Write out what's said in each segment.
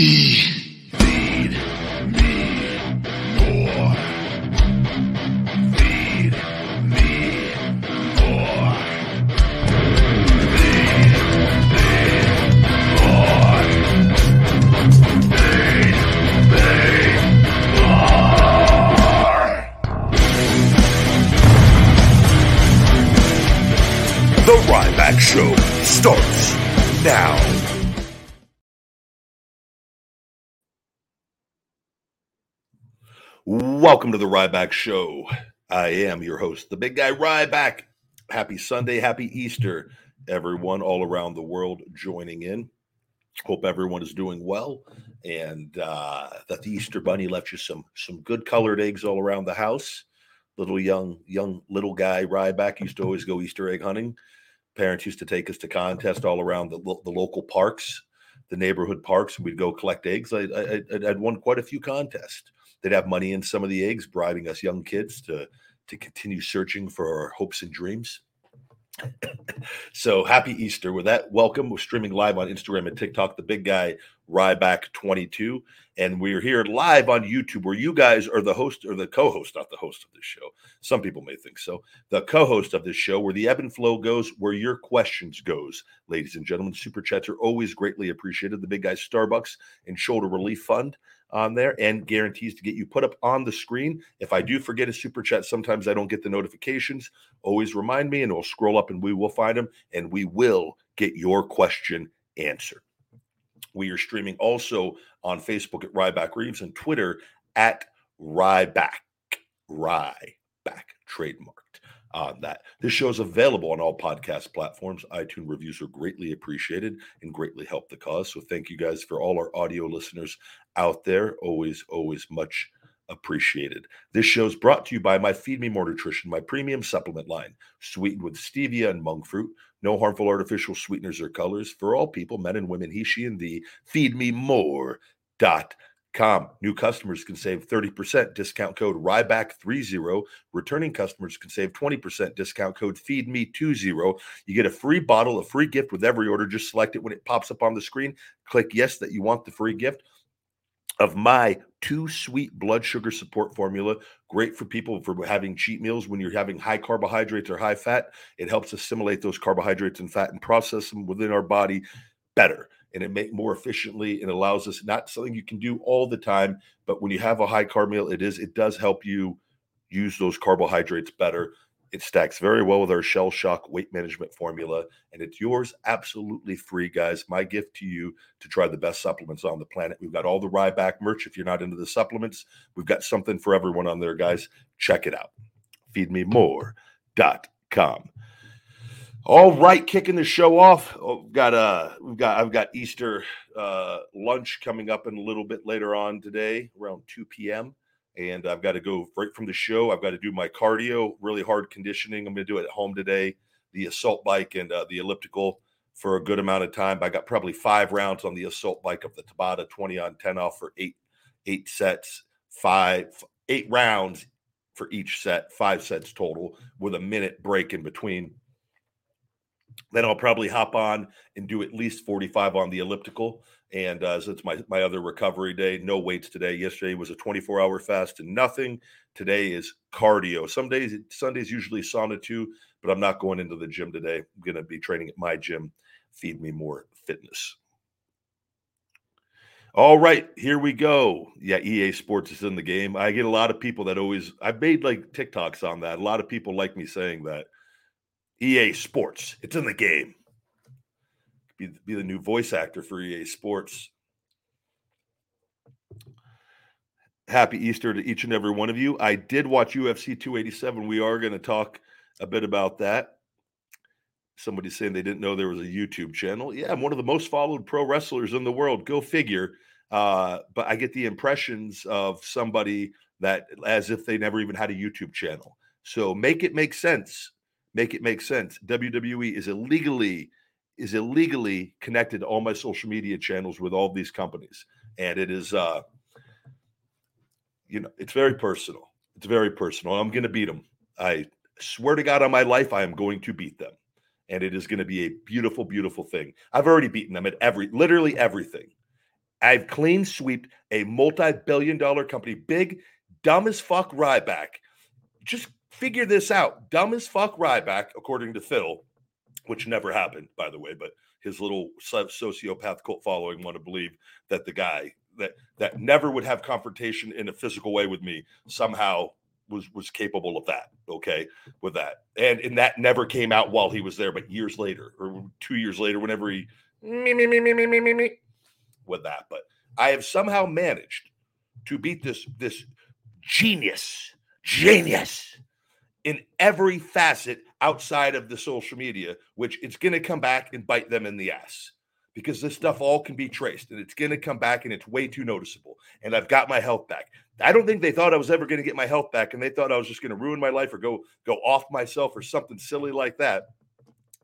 Feed Welcome to the Ryback Show. I am your host, the big guy Ryback. Happy Sunday, happy Easter, everyone all around the world joining in. Hope everyone is doing well, and uh, that the Easter Bunny left you some some good colored eggs all around the house. Little young young little guy Ryback used to always go Easter egg hunting. Parents used to take us to contests all around the, the local parks, the neighborhood parks. We'd go collect eggs. I, I- I'd won quite a few contests they'd have money in some of the eggs, bribing us young kids to to continue searching for our hopes and dreams. so happy Easter. With that, welcome. We're streaming live on Instagram and TikTok, the big guy Ryback22. And we're here live on YouTube, where you guys are the host or the co-host, not the host of this show. Some people may think so. The co-host of this show, where the ebb and flow goes, where your questions goes, ladies and gentlemen. Super chats are always greatly appreciated. The big guy Starbucks and Shoulder Relief Fund on there and guarantees to get you put up on the screen. If I do forget a super chat, sometimes I don't get the notifications. Always remind me and we'll scroll up and we will find them and we will get your question answered. We are streaming also on Facebook at Ryback Reeves and Twitter at Ryback. Ryback trademarked on that. This show is available on all podcast platforms. iTunes reviews are greatly appreciated and greatly help the cause. So thank you guys for all our audio listeners out there. Always, always much appreciated. This show is brought to you by my Feed Me More Nutrition, my premium supplement line, sweetened with stevia and monk fruit. No harmful artificial sweeteners or colors for all people, men and women, he, she, and thee. Feed me more. Dot com. New customers can save 30% discount code Ryback30. Returning customers can save 20% discount code FeedMe20. You get a free bottle, a free gift with every order. Just select it when it pops up on the screen. Click yes that you want the free gift of my two sweet blood sugar support formula. Great for people for having cheat meals when you're having high carbohydrates or high fat. It helps assimilate those carbohydrates and fat and process them within our body better and it make more efficiently and allows us not something you can do all the time but when you have a high carb meal it is it does help you use those carbohydrates better. It stacks very well with our shell shock weight management formula and it's yours absolutely free guys. My gift to you to try the best supplements on the planet. We've got all the ryback merch. If you're not into the supplements we've got something for everyone on there guys. Check it out. Feedmemore.com all right, kicking the show off. Oh, we've got uh we've got I've got Easter uh lunch coming up in a little bit later on today, around 2 p.m. And I've got to go right from the show. I've got to do my cardio, really hard conditioning. I'm going to do it at home today. The assault bike and uh, the elliptical for a good amount of time. I got probably five rounds on the assault bike of the Tabata 20 on 10 off for eight eight sets, five eight rounds for each set, five sets total, with a minute break in between then I'll probably hop on and do at least 45 on the elliptical. And uh, it's my, my other recovery day. No weights today. Yesterday was a 24 hour fast and nothing. Today is cardio. Some days, Sundays usually sauna too, but I'm not going into the gym today. I'm going to be training at my gym. Feed me more fitness. All right, here we go. Yeah, EA Sports is in the game. I get a lot of people that always, I've made like TikToks on that. A lot of people like me saying that. EA Sports. It's in the game. Be, be the new voice actor for EA Sports. happy Easter to each and every one of you. I did watch UFC 287. We are going to talk a bit about that. Somebody saying they didn't know there was a YouTube channel. Yeah, I'm one of the most followed pro wrestlers in the world. Go figure. Uh, but I get the impressions of somebody that as if they never even had a YouTube channel. So make it make sense. Make it make sense. WWE is illegally is illegally connected to all my social media channels with all these companies, and it is uh, you know, it's very personal. It's very personal. I'm going to beat them. I swear to God on my life, I am going to beat them. And it is going to be a beautiful, beautiful thing. I've already beaten them at every, literally everything. I've clean swept a multi billion dollar company, big, dumb as fuck Ryback. Just figure this out. Dumb as fuck Ryback, according to Phil, which never happened, by the way, but his little sociopath cult following want to believe that the guy that that never would have confrontation in a physical way with me somehow was was capable of that okay with that and and that never came out while he was there but years later or two years later whenever he me me me me me me me me with that but i have somehow managed to beat this this genius genius in every facet outside of the social media which it's going to come back and bite them in the ass because this stuff all can be traced and it's going to come back and it's way too noticeable. And I've got my health back. I don't think they thought I was ever going to get my health back and they thought I was just going to ruin my life or go go off myself or something silly like that.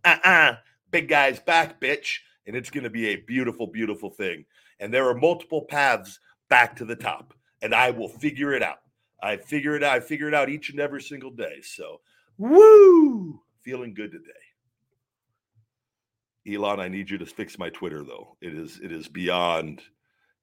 Uh-uh. Big guy's back, bitch. And it's going to be a beautiful, beautiful thing. And there are multiple paths back to the top. And I will figure it out. I figure it out. I figure it out each and every single day. So, woo! Feeling good today. Elon, I need you to fix my Twitter though. It is it is beyond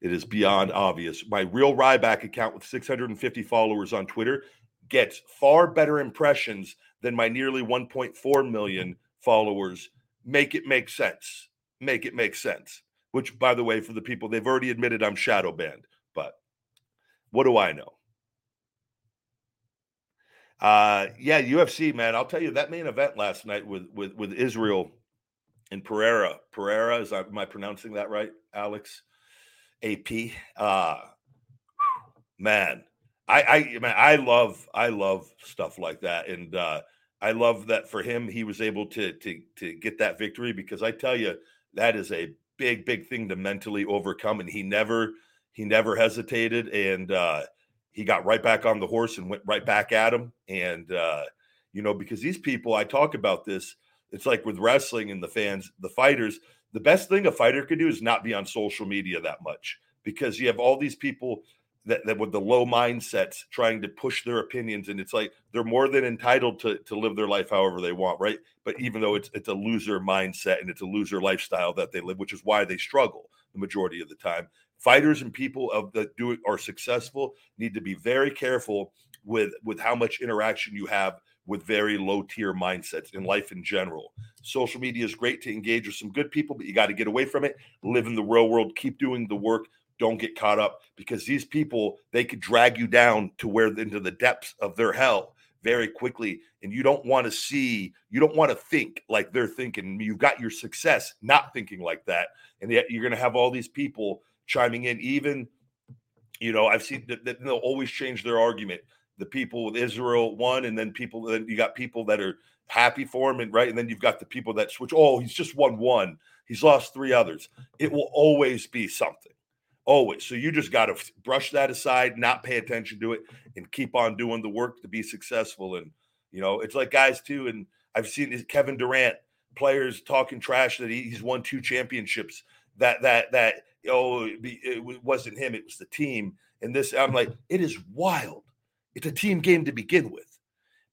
it is beyond obvious. My real Ryback account with 650 followers on Twitter gets far better impressions than my nearly 1.4 million followers. Make it make sense. Make it make sense. Which, by the way, for the people, they've already admitted I'm shadow banned. But what do I know? Uh, yeah, UFC, man. I'll tell you that main event last night with with with Israel and Pereira. Pereira is am I pronouncing that right, Alex? AP. Uh man, I I man, I love I love stuff like that, and uh, I love that for him he was able to to to get that victory because I tell you that is a big big thing to mentally overcome, and he never he never hesitated, and uh, he got right back on the horse and went right back at him, and uh, you know because these people I talk about this it's like with wrestling and the fans, the fighters, the best thing a fighter could do is not be on social media that much because you have all these people that, that with the low mindsets trying to push their opinions. And it's like they're more than entitled to, to live their life however they want right? But even though it's it's a loser mindset and it's a loser lifestyle that they live which is why they struggle the majority of the time fighters and people of that do it are successful need to be very careful with with how much interaction you have with very low tier mindsets in life in general. Social media is great to engage with some good people, but you got to get away from it, live in the real world, keep doing the work. Don't get caught up because these people they could drag you down to where into the depths of their hell very quickly. And you don't want to see, you don't want to think like they're thinking. You've got your success not thinking like that. And yet you're going to have all these people chiming in, even, you know, I've seen that they'll always change their argument the people with Israel won, and then people then you got people that are happy for him, and right, and then you've got the people that switch. Oh, he's just won one. He's lost three others. It will always be something, always. So you just got to brush that aside, not pay attention to it, and keep on doing the work to be successful. And you know, it's like guys too. And I've seen Kevin Durant players talking trash that he's won two championships. That that that oh, it wasn't him; it was the team. And this, I'm like, it is wild it's a team game to begin with,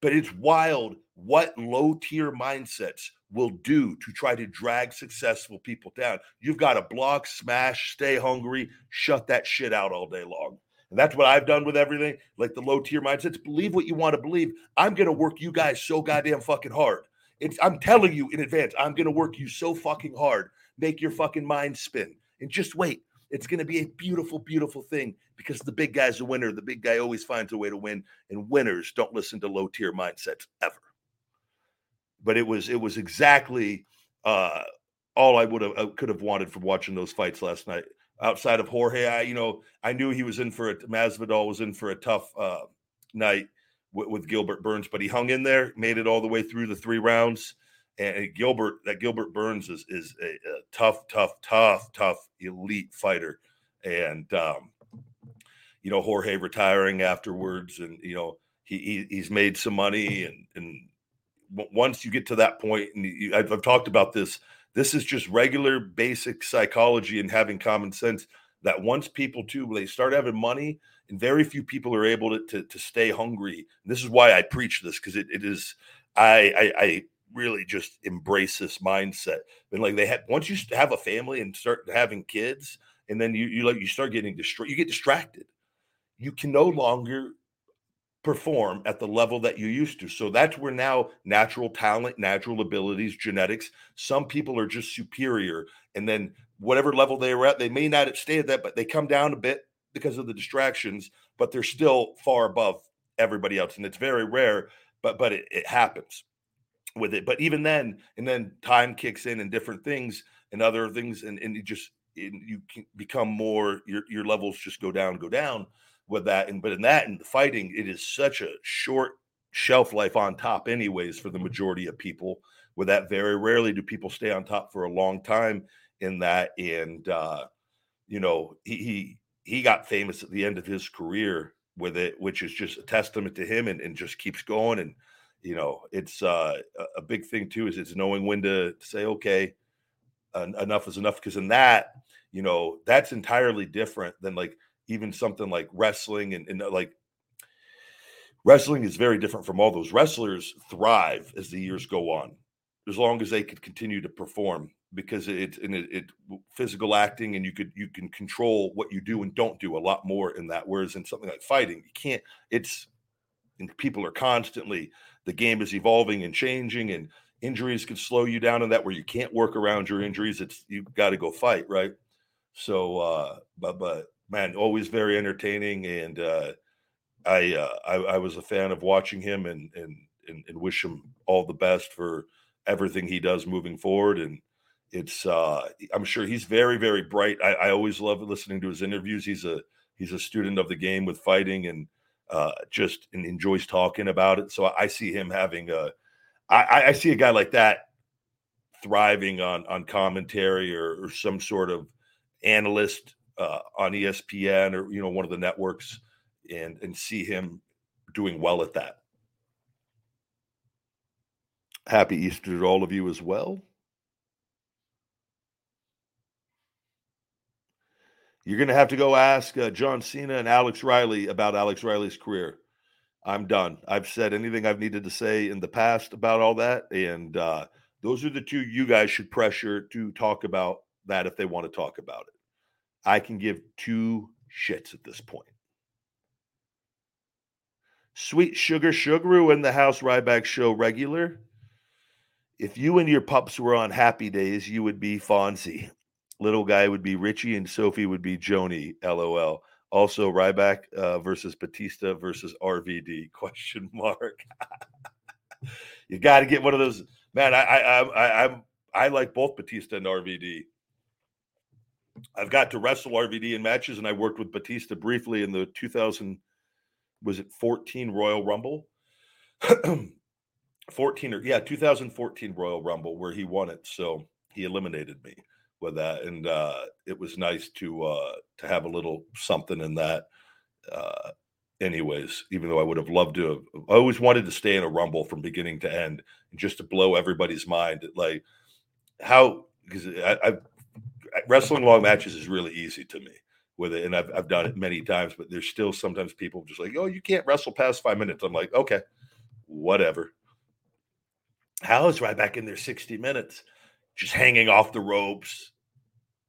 but it's wild what low tier mindsets will do to try to drag successful people down. You've got to block, smash, stay hungry, shut that shit out all day long. And that's what I've done with everything, like the low tier mindsets. Believe what you want to believe. I'm going to work you guys so goddamn fucking hard. It's, I'm telling you in advance, I'm going to work you so fucking hard. Make your fucking mind spin. And just wait. It's going to be a beautiful, beautiful thing because the big guy's a winner. The big guy always finds a way to win, and winners don't listen to low tier mindsets ever. But it was it was exactly uh, all I would have uh, could have wanted from watching those fights last night. outside of Jorge. I, you know, I knew he was in for a Masvidal was in for a tough uh, night with, Gilbert Burns, but he hung in there, made it all the way through the three rounds. And Gilbert, that Gilbert Burns is is a, a tough, tough, tough, tough elite fighter. And um, you know, Jorge retiring afterwards, and you know, he, he he's made some money, and and once you get to that point, and you, I've, I've talked about this this is just regular basic psychology and having common sense that once people too they start having money and very few people are able to to, to stay hungry this is why i preach this because it, it is I, I i really just embrace this mindset and like they have once you mm-hmm. have a family and start having kids and then you you like you start getting distracted you get distracted you can no mm-hmm. longer perform at the level that you used to. So that's where now natural talent, natural abilities, genetics, some people are just superior. And then whatever level they were at, they may not stay at that, but they come down a bit because of the distractions, but they're still far above everybody else. And it's very rare, but but it, it happens with it. But even then, and then time kicks in and different things and other things, and, and you just you become more your your levels just go down, go down with that. And but in that and fighting, it is such a short shelf life on top, anyways, for the majority of people. With that, very rarely do people stay on top for a long time in that. And uh, you know, he he he got famous at the end of his career with it, which is just a testament to him and, and just keeps going. And you know, it's uh, a big thing too, is it's knowing when to say, okay, enough is enough. Because in that, you know, that's entirely different than like even something like wrestling and, and uh, like wrestling is very different from all those wrestlers thrive as the years go on as long as they could continue to perform because it's in it, it, physical acting and you could you can control what you do and don't do a lot more in that whereas in something like fighting you can't it's and people are constantly the game is evolving and changing and injuries can slow you down in that where you can't work around your injuries it's you've got to go fight right so uh but but man, always very entertaining, and uh, I, uh, I, I was a fan of watching him, and and and, and wish him all the best for everything he does moving forward. And it's uh, I'm sure he's very very bright. I, I always love listening to his interviews. He's a he's a student of the game with fighting, and uh, just and enjoys talking about it. So I see him having a I, I see a guy like that thriving on on commentary or, or some sort of analyst uh, on ESPN or you know one of the networks and and see him doing well at that. Happy Easter to all of you as well. You're going to have to go ask uh, John Cena and Alex Riley about Alex Riley's career. I'm done. I've said anything I've needed to say in the past about all that. And uh, those are the two you guys should pressure to talk about that if they want to talk about it. I can give two shits at this point. Sweet Sugar Sugaru in the House Ryback Show regular. If you and your pups were on happy days, you would be Fonzie. Little guy would be Richie, and Sophie would be Joanie. LOL. Also, Ryback uh, versus Batista versus RVD? Question mark. you got to get one of those. Man, I I I I I like both Batista and RVD. I've got to wrestle RVD in matches, and I worked with Batista briefly in the 2000 was it 14 Royal Rumble, 14 or yeah 2014 Royal Rumble where he won it. So he eliminated me with that, and uh, it was nice to uh, to have a little something in that. Uh, anyways, even though I would have loved to, have, I always wanted to stay in a Rumble from beginning to end, just to blow everybody's mind. Like how because I, I've wrestling long matches is really easy to me with it, and I've I've done it many times. But there's still sometimes people just like, oh, you can't wrestle past five minutes. I'm like, okay, whatever. Hal is right back in there 60 minutes, just hanging off the ropes,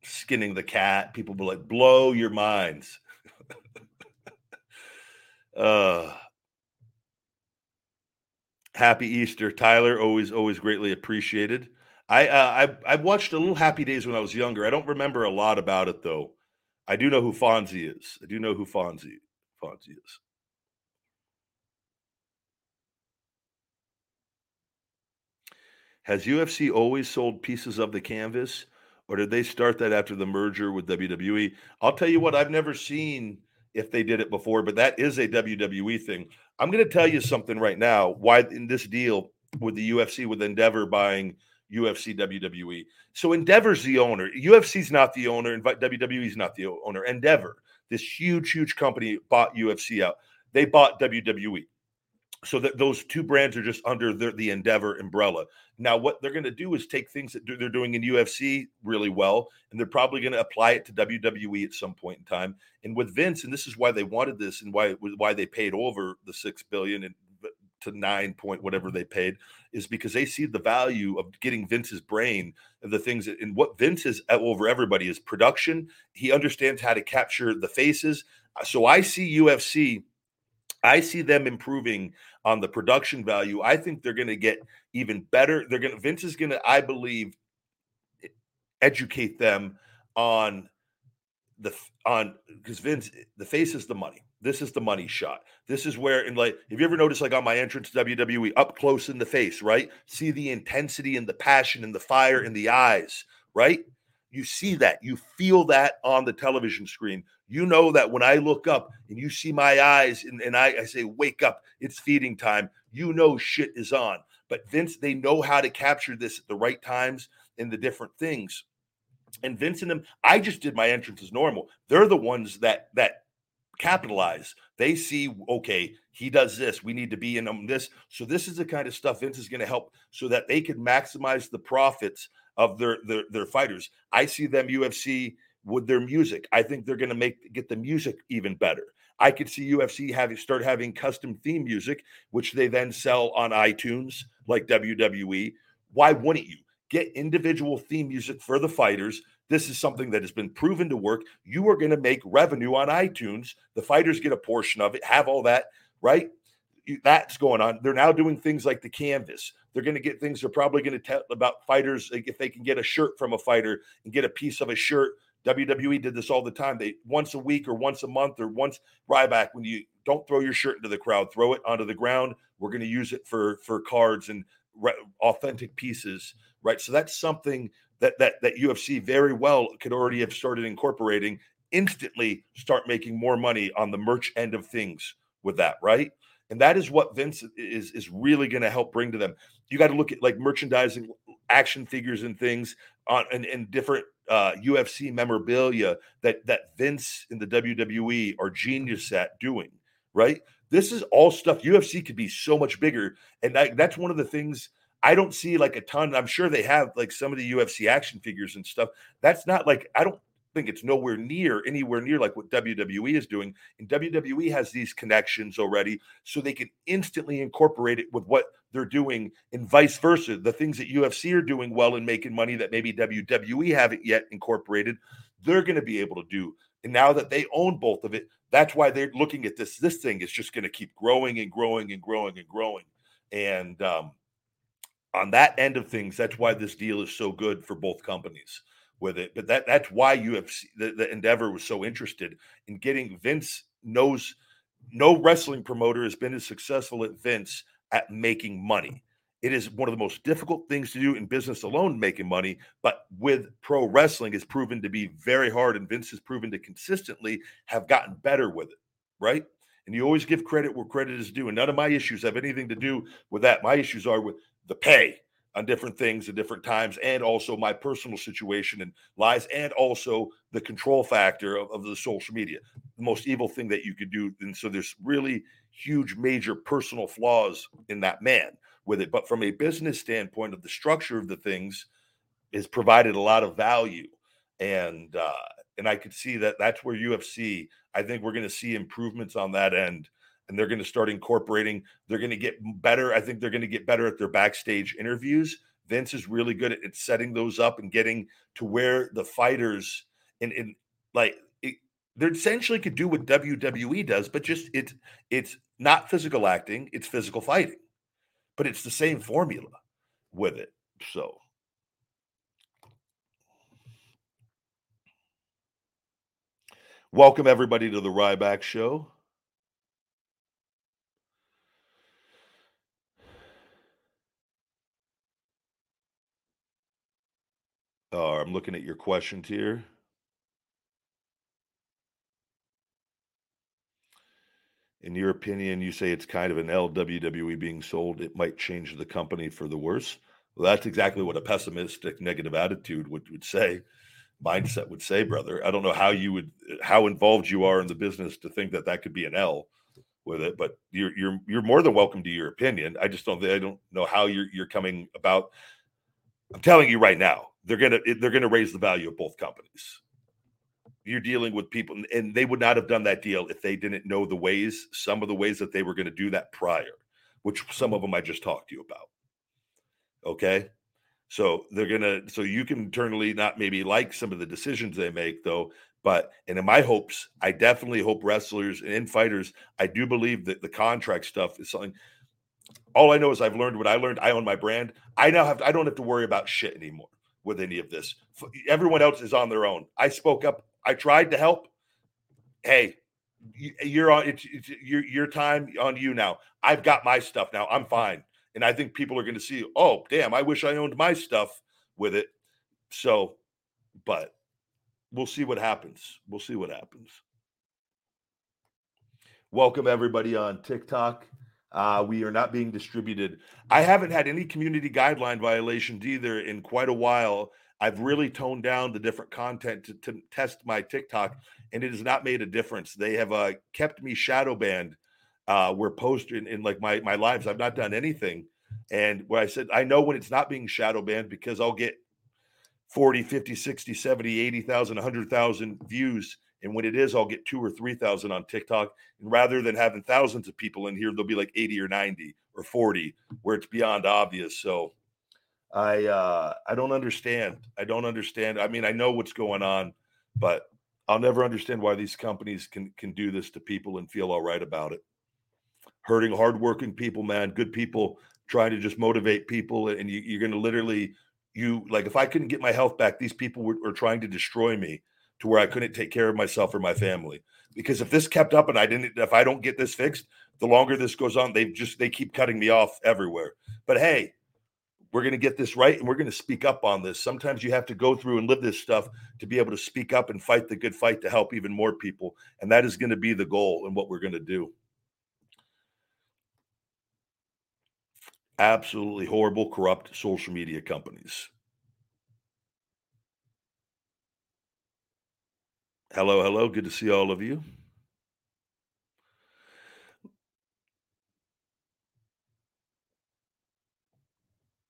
skinning the cat. People be like, blow your minds. uh happy Easter, Tyler. Always, always greatly appreciated. I uh, I I watched a little Happy Days when I was younger. I don't remember a lot about it though. I do know who Fonzie is. I do know who Fonzie Fonzie is. Has UFC always sold pieces of the canvas, or did they start that after the merger with WWE? I'll tell you what, I've never seen if they did it before, but that is a WWE thing. I'm going to tell you something right now why in this deal with the UFC with Endeavor buying UFC WWE. So Endeavor's the owner. UFC's not the owner, and WWE's not the owner. Endeavor, this huge, huge company, bought UFC out. They bought WWE so that those two brands are just under the, the endeavor umbrella now what they're going to do is take things that they're doing in ufc really well and they're probably going to apply it to wwe at some point in time and with vince and this is why they wanted this and why why they paid over the six billion and to nine point whatever they paid is because they see the value of getting Vince's brain and the things that, and what Vince is uh, over everybody is production. He understands how to capture the faces. So I see UFC I see them improving on the production value. I think they're going to get even better. They're going to Vince is going to, I believe, educate them on the on because Vince eh, the face is the money. This is the money shot. This is where and like if you ever notice like on my entrance to WWE up close in the face, right? See the intensity and the passion and the fire mm. in the eyes, right? You see that. You feel that on the television screen. You know that when I look up and you see my eyes and, and I, I say, wake up, it's feeding time, you know shit is on. But Vince, they know how to capture this at the right times and the different things. And Vince and them, I just did my entrance as normal. They're the ones that that capitalize. They see, okay, he does this. We need to be in this. So this is the kind of stuff Vince is going to help so that they can maximize the profits of their their, their fighters. I see them UFC with their music. I think they're going to make get the music even better. I could see UFC having start having custom theme music, which they then sell on iTunes like WWE. Why wouldn't you get individual theme music for the fighters? This is something that has been proven to work. You are going to make revenue on iTunes. The fighters get a portion of it, have all that, right? That's going on. They're now doing things like the canvas. They're going to get things. They're probably going to tell about fighters if they can get a shirt from a fighter and get a piece of a shirt WWE did this all the time. They once a week or once a month or once Ryback when you don't throw your shirt into the crowd, throw it onto the ground. We're going to use it for for cards and re- authentic pieces, right? So that's something that that that UFC very well could already have started incorporating. Instantly, start making more money on the merch end of things with that, right? And that is what Vince is is really going to help bring to them. You got to look at like merchandising, action figures, and things on and, and different uh, UFC memorabilia that that Vince in the WWE are genius at doing. Right, this is all stuff UFC could be so much bigger, and that, that's one of the things I don't see like a ton. I'm sure they have like some of the UFC action figures and stuff. That's not like I don't think it's nowhere near anywhere near like what WWE is doing. And WWE has these connections already, so they can instantly incorporate it with what they're doing, and vice versa. The things that UFC are doing well and making money that maybe WWE haven't yet incorporated, they're going to be able to do. And now that they own both of it, that's why they're looking at this. This thing is just going to keep growing and growing and growing and growing. And um, on that end of things, that's why this deal is so good for both companies with it. But that that's why UFC the, the Endeavor was so interested in getting Vince knows no wrestling promoter has been as successful at Vince at making money. It is one of the most difficult things to do in business alone, making money. But with pro wrestling, is proven to be very hard, and Vince has proven to consistently have gotten better with it. Right? And you always give credit where credit is due. And none of my issues have anything to do with that. My issues are with the pay on different things at different times, and also my personal situation and lies, and also the control factor of, of the social media, the most evil thing that you could do. And so there's really huge, major personal flaws in that man with it. But from a business standpoint of the structure of the things, is provided a lot of value, and uh, and I could see that that's where UFC. I think we're going to see improvements on that end and they're going to start incorporating. They're going to get better. I think they're going to get better at their backstage interviews. Vince is really good at, at setting those up and getting to where the fighters and, like they essentially could do what WWE does, but just it's it's not physical acting, it's physical fighting, but it's the same formula with it. So. Welcome everybody to the Ryback Show. Uh, I'm looking at your questions here. In your opinion, you say it's kind of an LWWE being sold. It might change the company for the worse. Well, that's exactly what a pessimistic, negative attitude would, would say, mindset would say, brother. I don't know how you would, how involved you are in the business to think that that could be an L with it, but you're you're you're more than welcome to your opinion. I just don't I don't know how you're you're coming about. I'm telling you right now, they're gonna they're gonna raise the value of both companies. You're dealing with people, and they would not have done that deal if they didn't know the ways, some of the ways that they were going to do that prior, which some of them I just talked to you about. Okay. So they're gonna so you can internally not maybe like some of the decisions they make though, but and in my hopes, I definitely hope wrestlers and fighters, I do believe that the contract stuff is something. All I know is I've learned what I learned. I own my brand. I now have to, I don't have to worry about shit anymore with any of this. Everyone else is on their own. I spoke up. I tried to help. Hey, you're on it's, it's your your time on you now. I've got my stuff now. I'm fine. And I think people are going to see, oh, damn, I wish I owned my stuff with it. So, but we'll see what happens. We'll see what happens. Welcome everybody on TikTok. Uh, we are not being distributed. I haven't had any community guideline violations either in quite a while. I've really toned down the different content to, to test my TikTok, and it has not made a difference. They have uh, kept me shadow banned uh, in, in like my my lives. I've not done anything, and where I said I know when it's not being shadow banned because I'll get 40, 50, 60, 70, 80,000, 100,000 views. And when it is, I'll get two or 3,000 on TikTok. And rather than having thousands of people in here, there'll be like 80 or 90 or 40 where it's beyond obvious. So I, uh, I don't understand. I don't understand. I mean, I know what's going on, but I'll never understand why these companies can, can do this to people and feel all right about it. Hurting hardworking people, man, good people trying to just motivate people. And you, you're going to literally you like if I couldn't get my health back, these people were, were, trying to destroy me to where I couldn't take care of myself or my family. Because if this kept up and I didn't, if I don't get this fixed, the longer this goes on, they just they keep cutting me off everywhere. But hey, we're going to get this right and we're going to speak up on this. Sometimes you have to go through and live this stuff to be able to speak up and fight the good fight to help even more people. And that is going to be the goal and what we're going to do. absolutely horrible, corrupt social media companies. Hello, hello. Good to see all of you.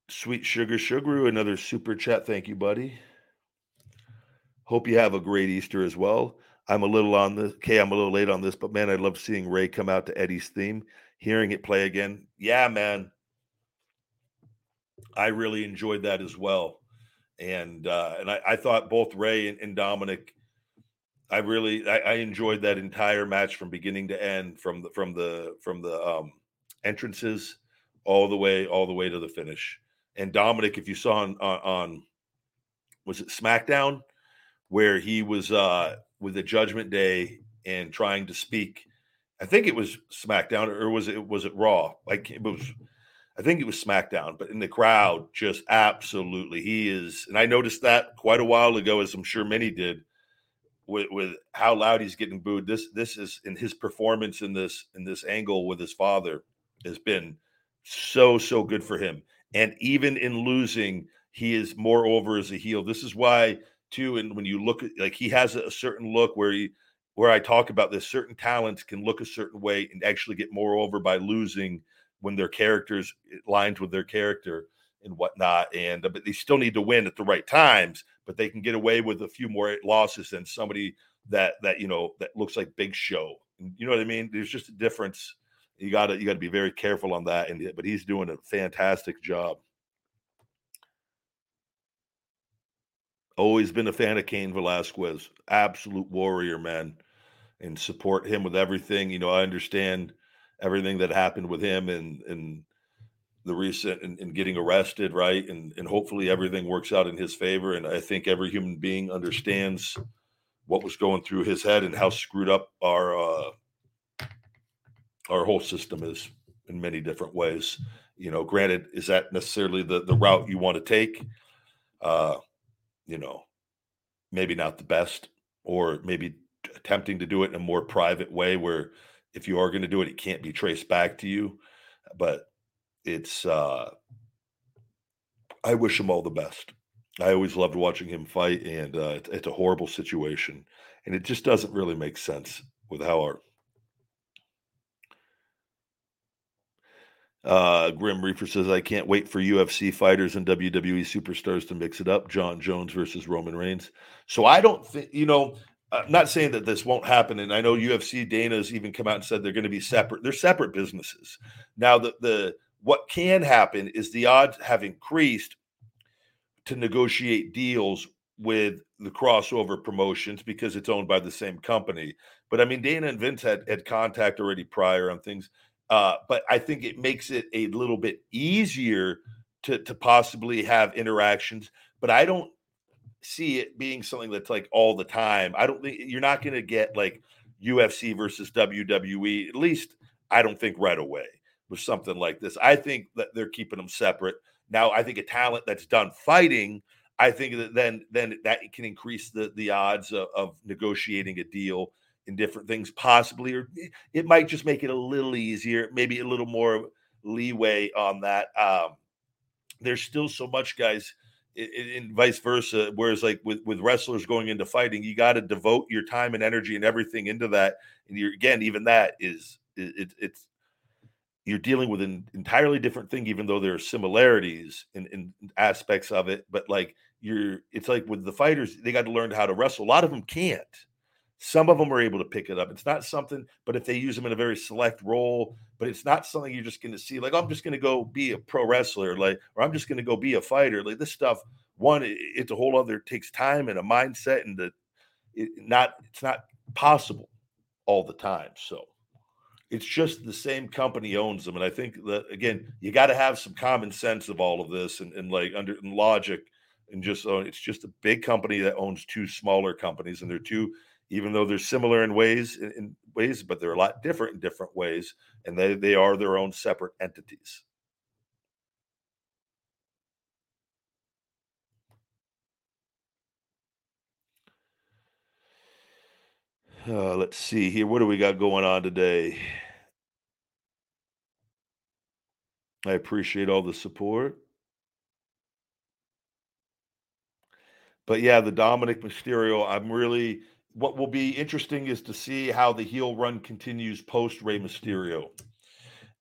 Sweet Sugar Sugar, another super chat. Thank you, buddy. Hope you have a great Easter as well. I'm a little on this. Okay, I'm a little late on this, but man, I love seeing Rey come out to Eddie's theme, hearing it play again. Yeah, man. I really enjoyed that as well. And uh, and I, I thought both Rey and, and Dominik, I really I, I, enjoyed that entire match from beginning to end, from the from the from the um, entrances all the way all the way to the finish. And Dominik, if you saw on, on, on was it SmackDown, where he was uh, with the Judgment Day and trying to speak. I think it was SmackDown, or was it was it Raw? Like it was I think it was SmackDown, but in the crowd, just absolutely, he is. And I noticed that quite a while ago, as I'm sure many did, with, with how loud he's getting booed. This this is in his performance in this in this angle with his father has been so so good for him. And even in losing, he is more over as a heel. This is why too. And when you look at like he has a certain look where he where I talk about this, certain talents can look a certain way and actually get more over by losing when their characters lines with their character and whatnot. And uh, but they still need to win at the right times, but they can get away with a few more losses than somebody that that you know that looks like Big Show. You know what I mean? There's just a difference. You gotta you gotta be very careful on that. And but he's doing a fantastic job. Always been a fan of Cain Velasquez, absolute warrior, man, and support him with everything. You know, I understand everything that happened with him and and the recent and, and, getting arrested, right? And and hopefully everything works out in his favor. And I think every human being understands what was going through his head and how screwed up our uh, our whole system is in many different ways. You know, granted, is that necessarily the the route you want to take? Uh, you know, maybe not the best, or maybe attempting to do it in a more private way where if you are going to do it, it can't be traced back to you. But it's, uh, I wish him all the best. I always loved watching him fight, and uh, it's, it's a horrible situation, and it just doesn't really make sense with how our Uh, Grim Reaper says, I can't wait for UFC fighters and WWE superstars to mix it up. Jon Jones versus Roman Reigns. So I don't think, you know, I'm not saying that this won't happen. And I know UFC Dana's even come out and said they're going to be separate. They're separate businesses. Now, the, the what can happen is the odds have increased to negotiate deals with the crossover promotions because it's owned by the same company. But I mean, Dana and Vince had, had contact already prior on things. Uh, but I think it makes it a little bit easier to to possibly have interactions. But I don't see it being something that's like all the time. I don't think you're not going to get like UFC versus WWE. At least I don't think right away with something like this. I think that they're keeping them separate. Now I think a talent that's done fighting. I think that then then that can increase the the odds of, of negotiating a deal in different things, possibly, or it might just make it a little easier, maybe a little more leeway on that. Um, there's still so much, guys, and vice versa. Whereas, like with with wrestlers going into fighting, you got to devote your time and energy and everything into that. And you're again, even that is it, it's you're dealing with an entirely different thing, even though there are similarities in, in aspects of it. But like you're, it's like with the fighters, they got to learn how to wrestle. A lot of them can't some of them are able to pick it up. It's not something, but if they use them in a very select role, but it's not something you're just going to see. Like, oh, I'm just going to go be a pro wrestler, like, or I'm just going to go be a fighter. Like this stuff, one, it's a whole other. It takes time and a mindset, and the it, not it's not possible all the time. So it's just the same company owns them, and I think that again, you got to have some common sense of all of this and, and like under and logic, and just uh, it's just a big company that owns two smaller companies, and they're two even though they're similar in ways in, in ways, but they're a lot different in different ways, and they they are their own separate entities. Uh, let's see here. What do we got going on today? I appreciate all the support. But yeah, the Dominik Mysterio, I'm really what will be interesting is to see how the heel run continues post Rey Mysterio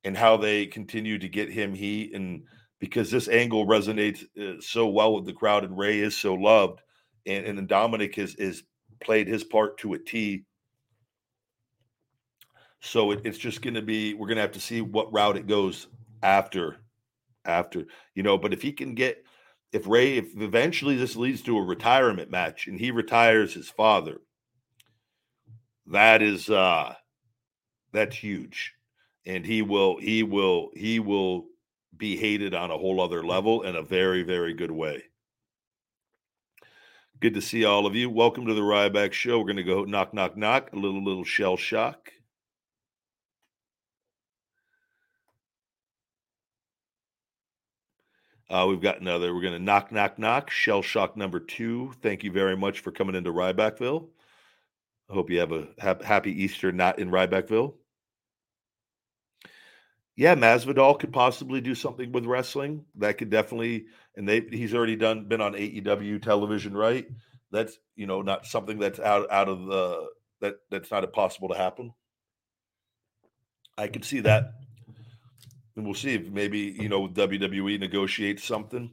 and how they continue to get him heat and because this angle resonates uh, so well with the crowd and Rey is so loved and, and Dominik has is played his part to a T. So it, it's just going to be we're going to have to see what route it goes after after you know but if he can get if Rey, if eventually this leads to a retirement match and he retires his father that is uh that's huge. And he will he will he will be hated on a whole other level in a very very good way. Good to see all of you. Welcome to the ryback show. We're going to go knock knock knock. A little little shell shock Uh, we've got another. We're going to knock, knock, knock. Shell shock number two. Thank you very much for coming into Rybackville. I hope you have a ha- happy Easter not in Rybackville. Yeah, Masvidal could possibly do something with wrestling. That could definitely, and they he's already done been on AEW television, right? That's you know not something that's out out of the that that's not impossible to happen. I could see that, and we'll see if maybe you know WWE negotiates something.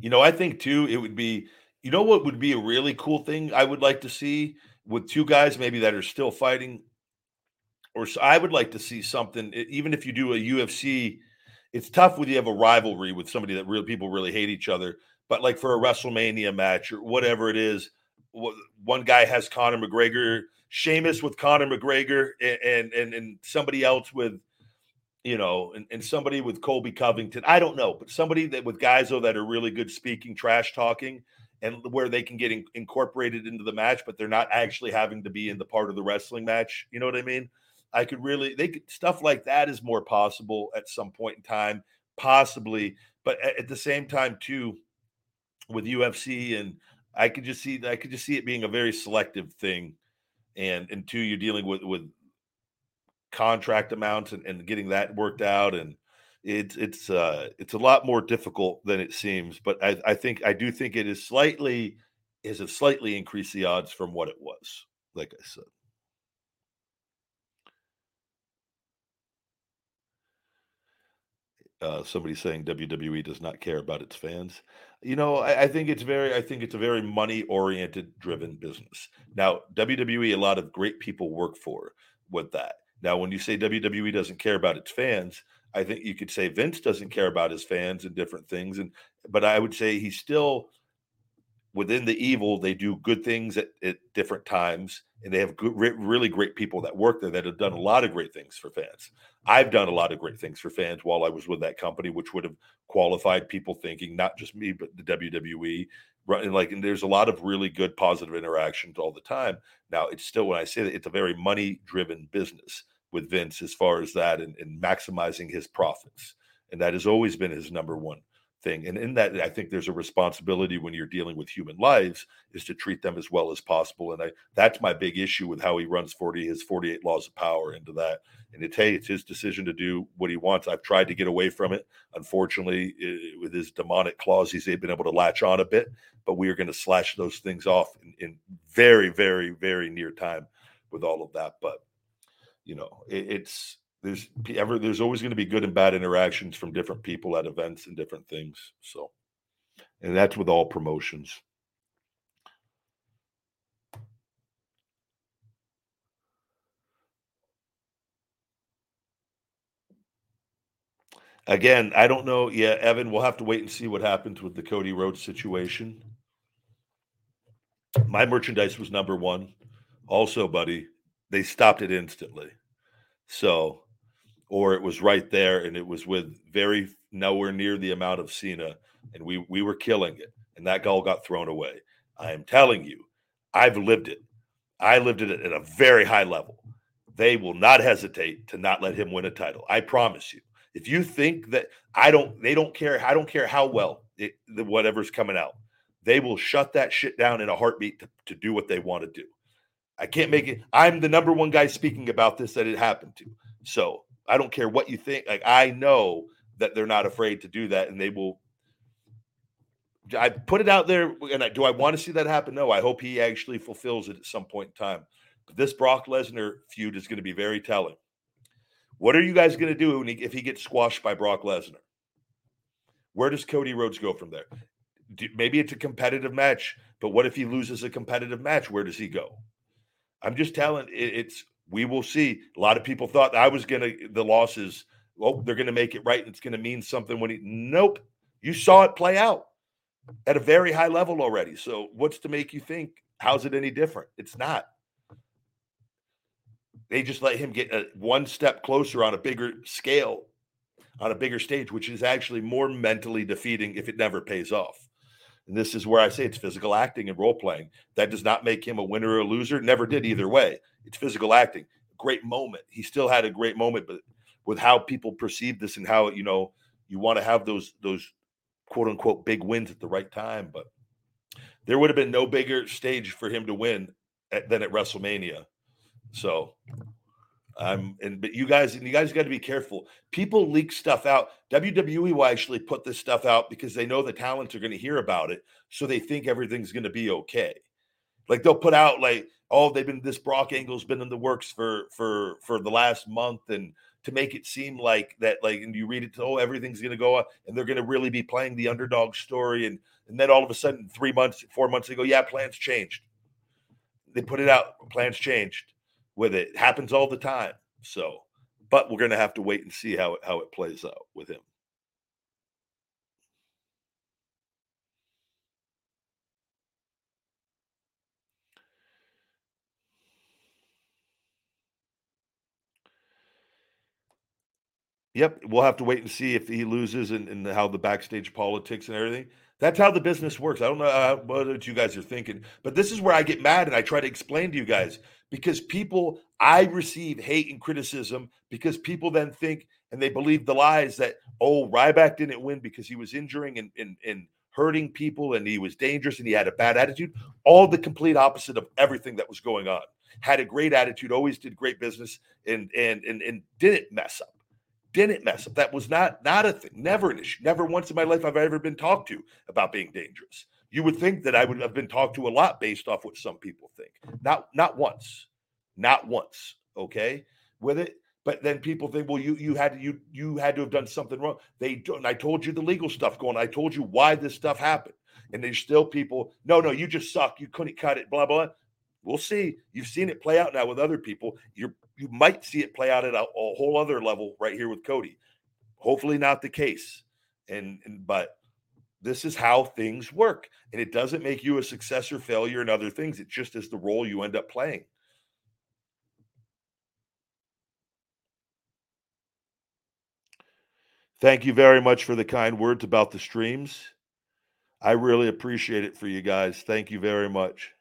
You know, I think too it would be you know what would be a really cool thing I would like to see with two guys maybe that are still fighting, or I would like to see something. Even if you do a UFC, it's tough when you have a rivalry with somebody that real people really hate each other. But like for a WrestleMania match or whatever it is, one guy has Conor McGregor, Sheamus with Conor McGregor, and and and somebody else with you know, and, and somebody with Colby Covington. I don't know, but somebody that with guys though that are really good speaking, trash talking, and where they can get in, incorporated into the match, but they're not actually having to be in the part of the wrestling match. You know what I mean? I could really they could stuff like that is more possible at some point in time, possibly, but at, at the same time too, with UFC, and I could just see I could just see it being a very selective thing, and and two, you're dealing with with contract amounts and, and getting that worked out, and it's it's uh it's a lot more difficult than it seems. But I, I think I do think it is slightly is a slightly increased the odds from what it was. Like I said. uh, somebody saying WWE does not care about its fans. You know, I, I think it's very, I think it's a very money oriented driven business. Now, WWE, a lot of great people work for with that. Now, when you say WWE doesn't care about its fans, I think you could say Vince doesn't care about his fans and different things. And but I would say he's still within the evil, they do good things at, at different times, and they have good, really great people that work there that have done a lot of great things for fans. I've done a lot of great things for fans while I was with that company, which would have qualified people thinking not just me, but the WWE. Like, and there's a lot of really good positive interactions all the time. Now, it's still when I say that it's a very money-driven business with Vince as far as that and, and maximizing his profits, and that has always been his number one thing. And in that, I think there's a responsibility when you're dealing with human lives is to treat them as well as possible. And I, that's my big issue with how he runs 40, his 48 laws of power into that. And it's, hey, it's his decision to do what he wants. I've tried to get away from it. Unfortunately, it, with his demonic claws, he's been able to latch on a bit, but we are going to slash those things off in, in very, very, very near time with all of that. But, you know, it, it's, there's ever there's always going to be good and bad interactions from different people at events and different things. So, and that's with all promotions. Again, I don't know. Yeah, Evan, we'll have to wait and see what happens with the Cody Rhodes situation. My merchandise was number one. Also, buddy, they stopped it instantly. So or it was right there and it was with very nowhere near the amount of Cena, and we we were killing it, and that goal got thrown away. I am telling you, I've lived it. I lived it at a very high level. They will not hesitate to not let him win a title. I promise you. If you think that I don't, they don't care. I don't care how well it, the, whatever's coming out. They will shut that shit down in a heartbeat to, to do what they want to do. I can't make it. I'm the number one guy speaking about this that it happened to. So I don't care what you think. Like I know that they're not afraid to do that, and they will. I put it out there, and I, do I want to see that happen? No. I hope he actually fulfills it at some point in time. But this Brock Lesnar feud is going to be very telling. What are you guys going to do he, if he gets squashed by Brock Lesnar? Where does Cody Rhodes go from there? Do, maybe it's a competitive match, but what if he loses a competitive match? Where does he go? I'm just telling it, it's we will see. A lot of people thought I was going to, the losses, oh, they're going to make it right. And it's going to mean something when he, nope. You saw it play out at a very high level already. So what's to make you think, how's it any different? It's not. They just let him get a, one step closer on a bigger scale, on a bigger stage, which is actually more mentally defeating if it never pays off. And this is where I say it's physical acting and role playing. That does not make him a winner or a loser. Never did mm-hmm. either way. It's physical acting. Great moment. He still had a great moment, but with how people perceive this and how you know you want to have those those quote unquote big wins at the right time. But there would have been no bigger stage for him to win at, than at WrestleMania. So um, and but you guys, and you guys got to be careful. People leak stuff out. WWE will actually put this stuff out because they know the talents are going to hear about it, so they think everything's going to be okay. Like they'll put out like, oh, they've been this Brock Angle's been in the works for for for the last month, and to make it seem like that, like, and you read it, to oh, everything's going to go up, and they're going to really be playing the underdog story, and and then all of a sudden, three months, four months, they go, yeah, plans changed. They put it out, plans changed with it. it happens all the time. So, but we're going to have to wait and see how it, how it plays out with him. Yep, we'll have to wait and see if he loses and, and how the backstage politics and everything. That's how the business works. I don't know uh, what you guys are thinking, but this is where I get mad and I try to explain to you guys because people, I receive hate and criticism because people then think and they believe the lies that, oh, Ryback didn't win because he was injuring and, and, and hurting people and he was dangerous and he had a bad attitude. All the complete opposite of everything that was going on. Had a great attitude, always did great business, and and and, and didn't mess up. Didn't mess up. That was not not a thing. Never an issue. Never once in my life have I ever been talked to about being dangerous. You would think that I would have been talked to a lot based off what some people think. Not not once. Not once. Okay. With it but then people think, well, you you had to, you you had to have done something wrong. They don't. I told you the legal stuff going. I told you why this stuff happened, and there's still people. No, no, you just suck. You couldn't cut it. Blah blah. We'll see. You've seen it play out now with other people. You you might see it play out at a, a, whole other level right here with Cody. Hopefully not the case. And, and but this is how things work, and it doesn't make you a success or failure in other things. It just is the role you end up playing. Thank you very much for the kind words about the streams. I really appreciate it for you guys. Thank you very much.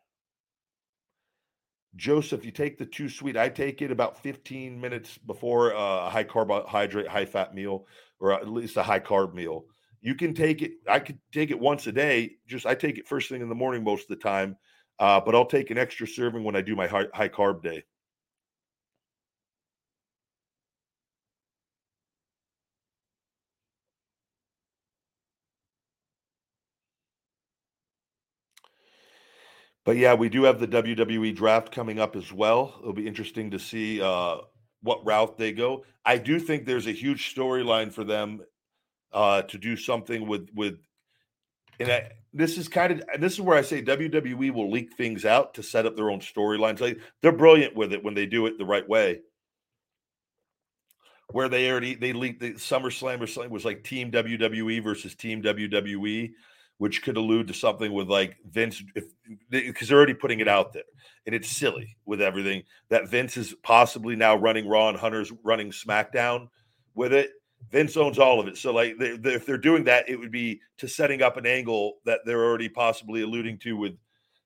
Joseph, you take the too sweet. I take it about 15 minutes before a high carbohydrate, high fat meal, or at least a high carb meal. You can take it. I could take it once a day. Just I take it first thing in the morning most of the time, uh, but I'll take an extra serving when I do my high, high carb day. But yeah, we do have the WWE draft coming up as well. It'll be interesting to see uh, what route they go. I do think there's a huge storyline for them uh, to do something with with. And I, this is kind of this is where I say WWE will leak things out to set up their own storylines. Like they're brilliant with it when they do it the right way. Where they already they leaked the SummerSlam or something was like Team WWE versus Team WWE which could allude to something with like Vince, because they're already putting it out there, and it's silly with everything that Vince is possibly now running Raw and Hunter's running SmackDown with it. Vince owns all of it, so like they, they, if they're doing that, it would be to setting up an angle that they're already possibly alluding to with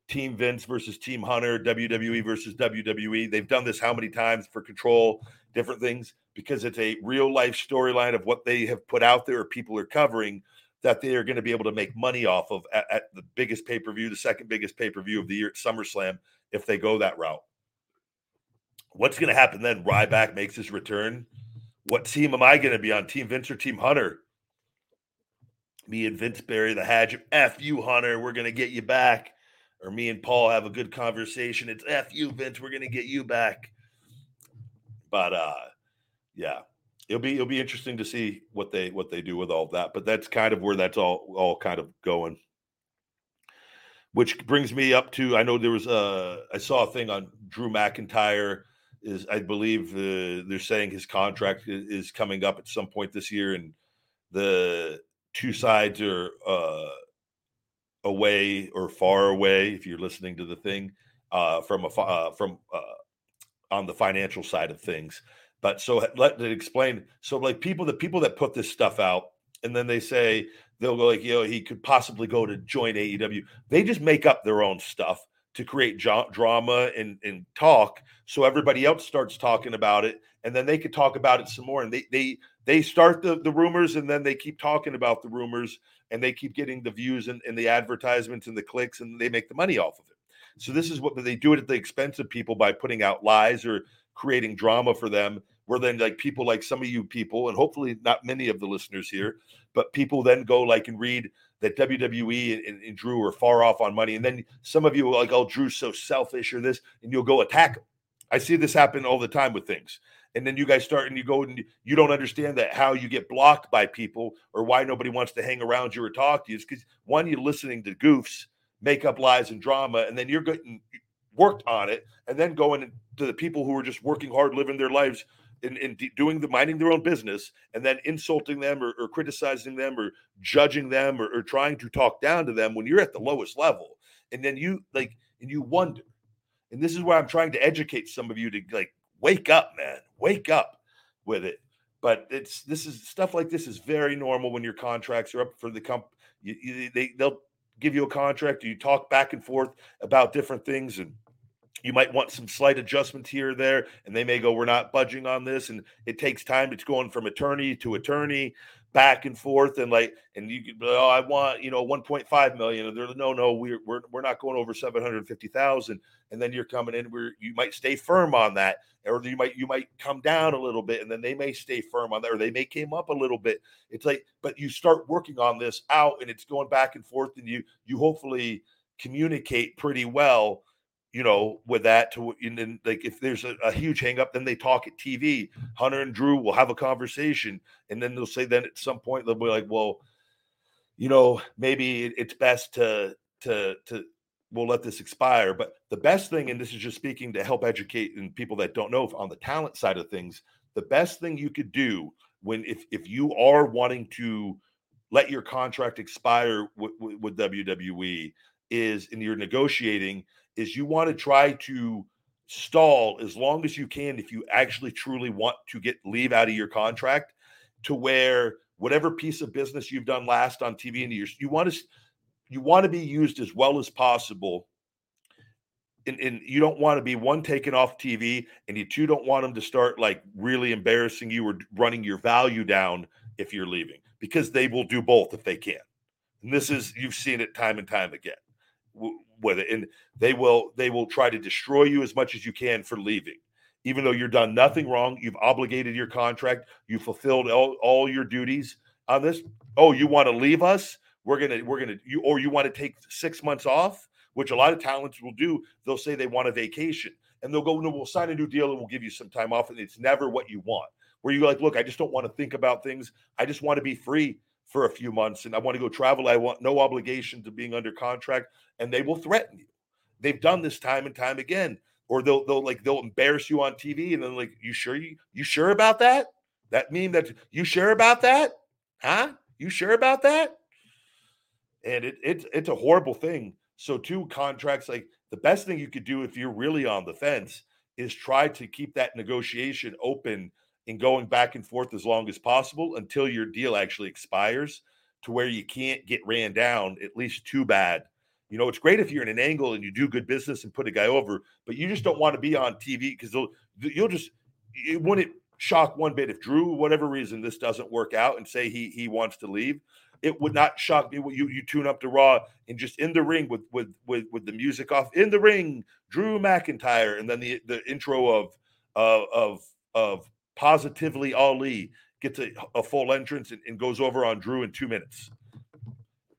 Team Vince versus Team Hunter, WWE versus WWE. They've done this how many times for Control, different things because it's a real life storyline of what they have put out there or people are covering that they are going to be able to make money off of at, at the biggest pay per view, the second biggest pay per view of the year at SummerSlam, if they go that route. What's going to happen then? Ryback makes his return. What team am I going to be on? Team Vince or Team Hunter? Me and Vince bury the hatch. F you, Hunter. We're going to get you back. Or me and Paul have a good conversation. It's F you, Vince. We're going to get you back. But uh, yeah, it'll be it'll be interesting to see what they what they do with all that. But that's kind of where that's all all kind of going. Which brings me up to I know there was a I saw a thing on Drew McIntyre is I believe uh, they're saying his contract is coming up at some point this year, and the two sides are uh, away or far away. If you're listening to the thing uh, from a uh, from uh, on the financial side of things, but so let it explain. So like people, the people that put this stuff out, and then they say they'll go like, know, he could possibly go to join AEW. They just make up their own stuff to create jo- drama and, and talk, so everybody else starts talking about it, and then they could talk about it some more. And they they they start the, the rumors, and then they keep talking about the rumors, and they keep getting the views and, and the advertisements and the clicks, and they make the money off of it. So this is what they do it at the expense of people by putting out lies or creating drama for them where then like people like some of you people and hopefully not many of the listeners here but people then go like and read that WWE and, and, Drew are far off on money. And then some of you are like oh Drew's so selfish or this and you'll go attack him. I see this happen all the time with things. And then you guys start and you go and you don't understand that how you get blocked by people or why nobody wants to hang around you or talk to you. Is because one you're listening to goofs make up lies and drama and then you're getting worked on it and then going to the people who are just working hard, living their lives in, in doing the minding their own business and then insulting them or, or criticizing them or judging them or, or, trying to talk down to them when you're at the lowest level. And then you like, and you wonder. And this is why I'm trying to educate some of you to like wake up, man, wake up with it. But it's this is stuff like this is very normal when your contracts are up for the comp. You, you, they they'll give you a contract. You talk back and forth about different things and you might want some slight adjustments here or there, and they may go, "We're not budging on this," and it takes time. It's going from attorney to attorney, back and forth, and like, and you could, oh, I want you know 1.5 million, and they're no, no, we're we're we're not going over 750,000, and then you're coming in where you might stay firm on that, or you might you might come down a little bit, and then they may stay firm on that, or they may came up a little bit. It's like, but you start working on this out, and it's going back and forth, and you you hopefully communicate pretty well you know, with that to and then like if there's a, a huge hangup, then they talk at TV. Hunter and Drew will have a conversation, and then they'll say then at some point they'll be like, well, you know, maybe it's best to to to we'll let this expire. But the best thing, and this is just speaking to help educate and people that don't know on the talent side of things, the best thing you could do when if if you are wanting to let your contract expire with, with, with WWE is and you're negotiating is you want to try to stall as long as you can if you actually truly want to get leave out of your contract to where whatever piece of business you've done last on TV and you you want to you want to be used as well as possible and, and, you don't want to be one taken off TV and you two don't want them to start like really embarrassing you or running your value down if you're leaving because they will do both if they can. And this is you've seen it time and time again with it, and they will they will try to destroy you as much as you can for leaving, even though you've done nothing wrong. You've obligated your contract. You fulfilled all, all your duties on this. Oh, you want to leave us? We're gonna we're gonna you or you want to take six months off, which a lot of talents will do. They'll say they want a vacation, and they'll go, no, we'll sign a new deal and we'll give you some time off, and it's never what you want. Where you're like, look, I just don't want to think about things. I just want to be free for a few months and I want to go travel. I want no obligation to being under contract and they will threaten you. They've done this time and time again. Or they'll they'll like they'll embarrass you on TV and then like you sure you you sure about that? That mean that you sure about that? Huh? You sure about that? And it, it it's a horrible thing. So two contracts like the best thing you could do if you're really on the fence is try to keep that negotiation open and going back and forth as long as possible until your deal actually expires to where you can't get ran down at least too bad you know, it's great if you're in an angle and you do good business and put a guy over, but you just don't want to be on TV because you'll just it wouldn't shock one bit if Drew, whatever reason, this doesn't work out and say he he wants to leave. It would not shock me. You you tune up to Raw and just in the ring with with with with the music off in the ring, Drew McIntyre, and then the the intro of uh, of of positively Ali gets a, a full entrance and, and goes over on Drew in two minutes.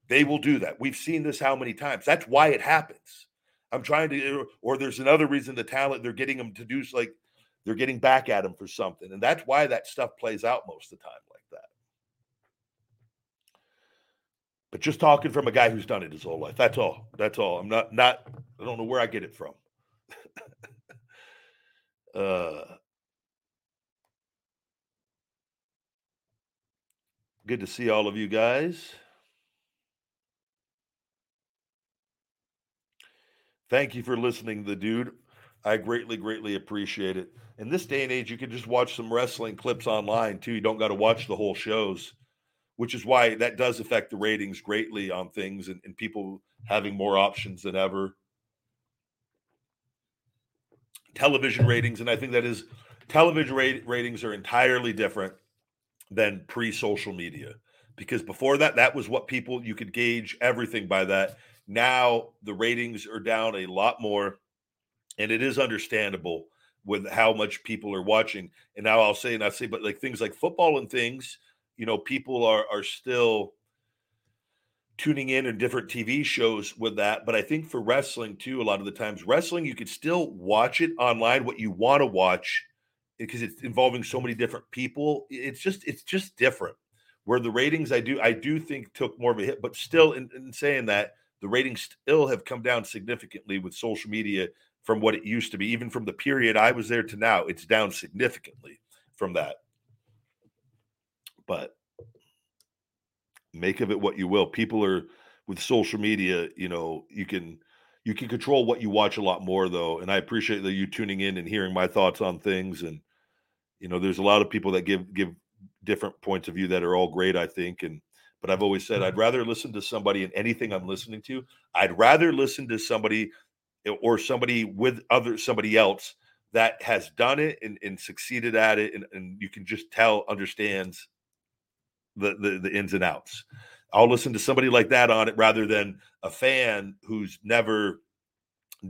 They will do that. We've seen this how many times. That's why it happens. I'm trying to, or there's another reason the talent they're getting them to do like they're getting back at them for something, and that's why that stuff plays out most of the time like that. But just talking from a guy who's done it his whole life. That's all. That's all. I'm not not. I don't know where I get it from. uh, good to see all of you guys. Thank you for listening, the dude. I greatly, greatly appreciate it. In this day and age, you can just watch some wrestling clips online too. You don't got to watch the whole shows, which is why that does affect the ratings greatly on things and, and people having more options than ever. Television ratings, and I think that is television rate, ratings are entirely different than pre social media because before that, that was what people you could gauge everything by that now the ratings are down a lot more, and it is understandable with how much people are watching. And now I'll say, and I say, but like things like football and things, you know, people are are still tuning in in different TV shows with that. But I think for wrestling too, a lot of the times, wrestling you could still watch it online, what you want to watch, because it's involving so many different people. It's just it's just different. Where the ratings, I do I do think took more of a hit, but still, in, in saying that, the ratings still have come down significantly with social media from what it used to be. Even from the period I was there to now, it's down significantly from that. But make of it what you will. People are with social media, you know, you can you can control what you watch a lot more though. And I appreciate that you tuning in and hearing my thoughts on things. And you know, there's a lot of people that give give different points of view that are all great, I think. And but I've always said I'd mm-hmm. rather listen to somebody in anything I'm listening to. I'd rather listen to somebody or somebody with other somebody else that has done it and, and succeeded at it and, and you can just tell understands the, the the ins and outs i'll listen to somebody like that on it rather than a fan who's never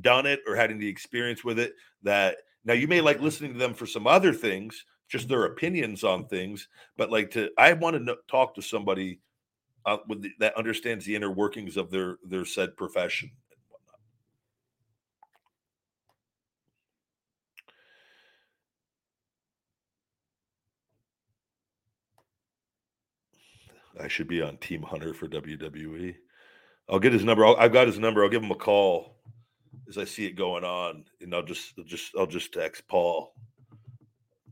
done it or had any experience with it that now you may like listening to them for some other things just their opinions on things but like to i want to know, talk to somebody uh, with the, that understands the inner workings of their their said profession I should be on Team Hunter for WWE. I'll get his number. i have got his number. I'll give him a call as I see it going on, and I'll just, I'll just, I'll just text Paul.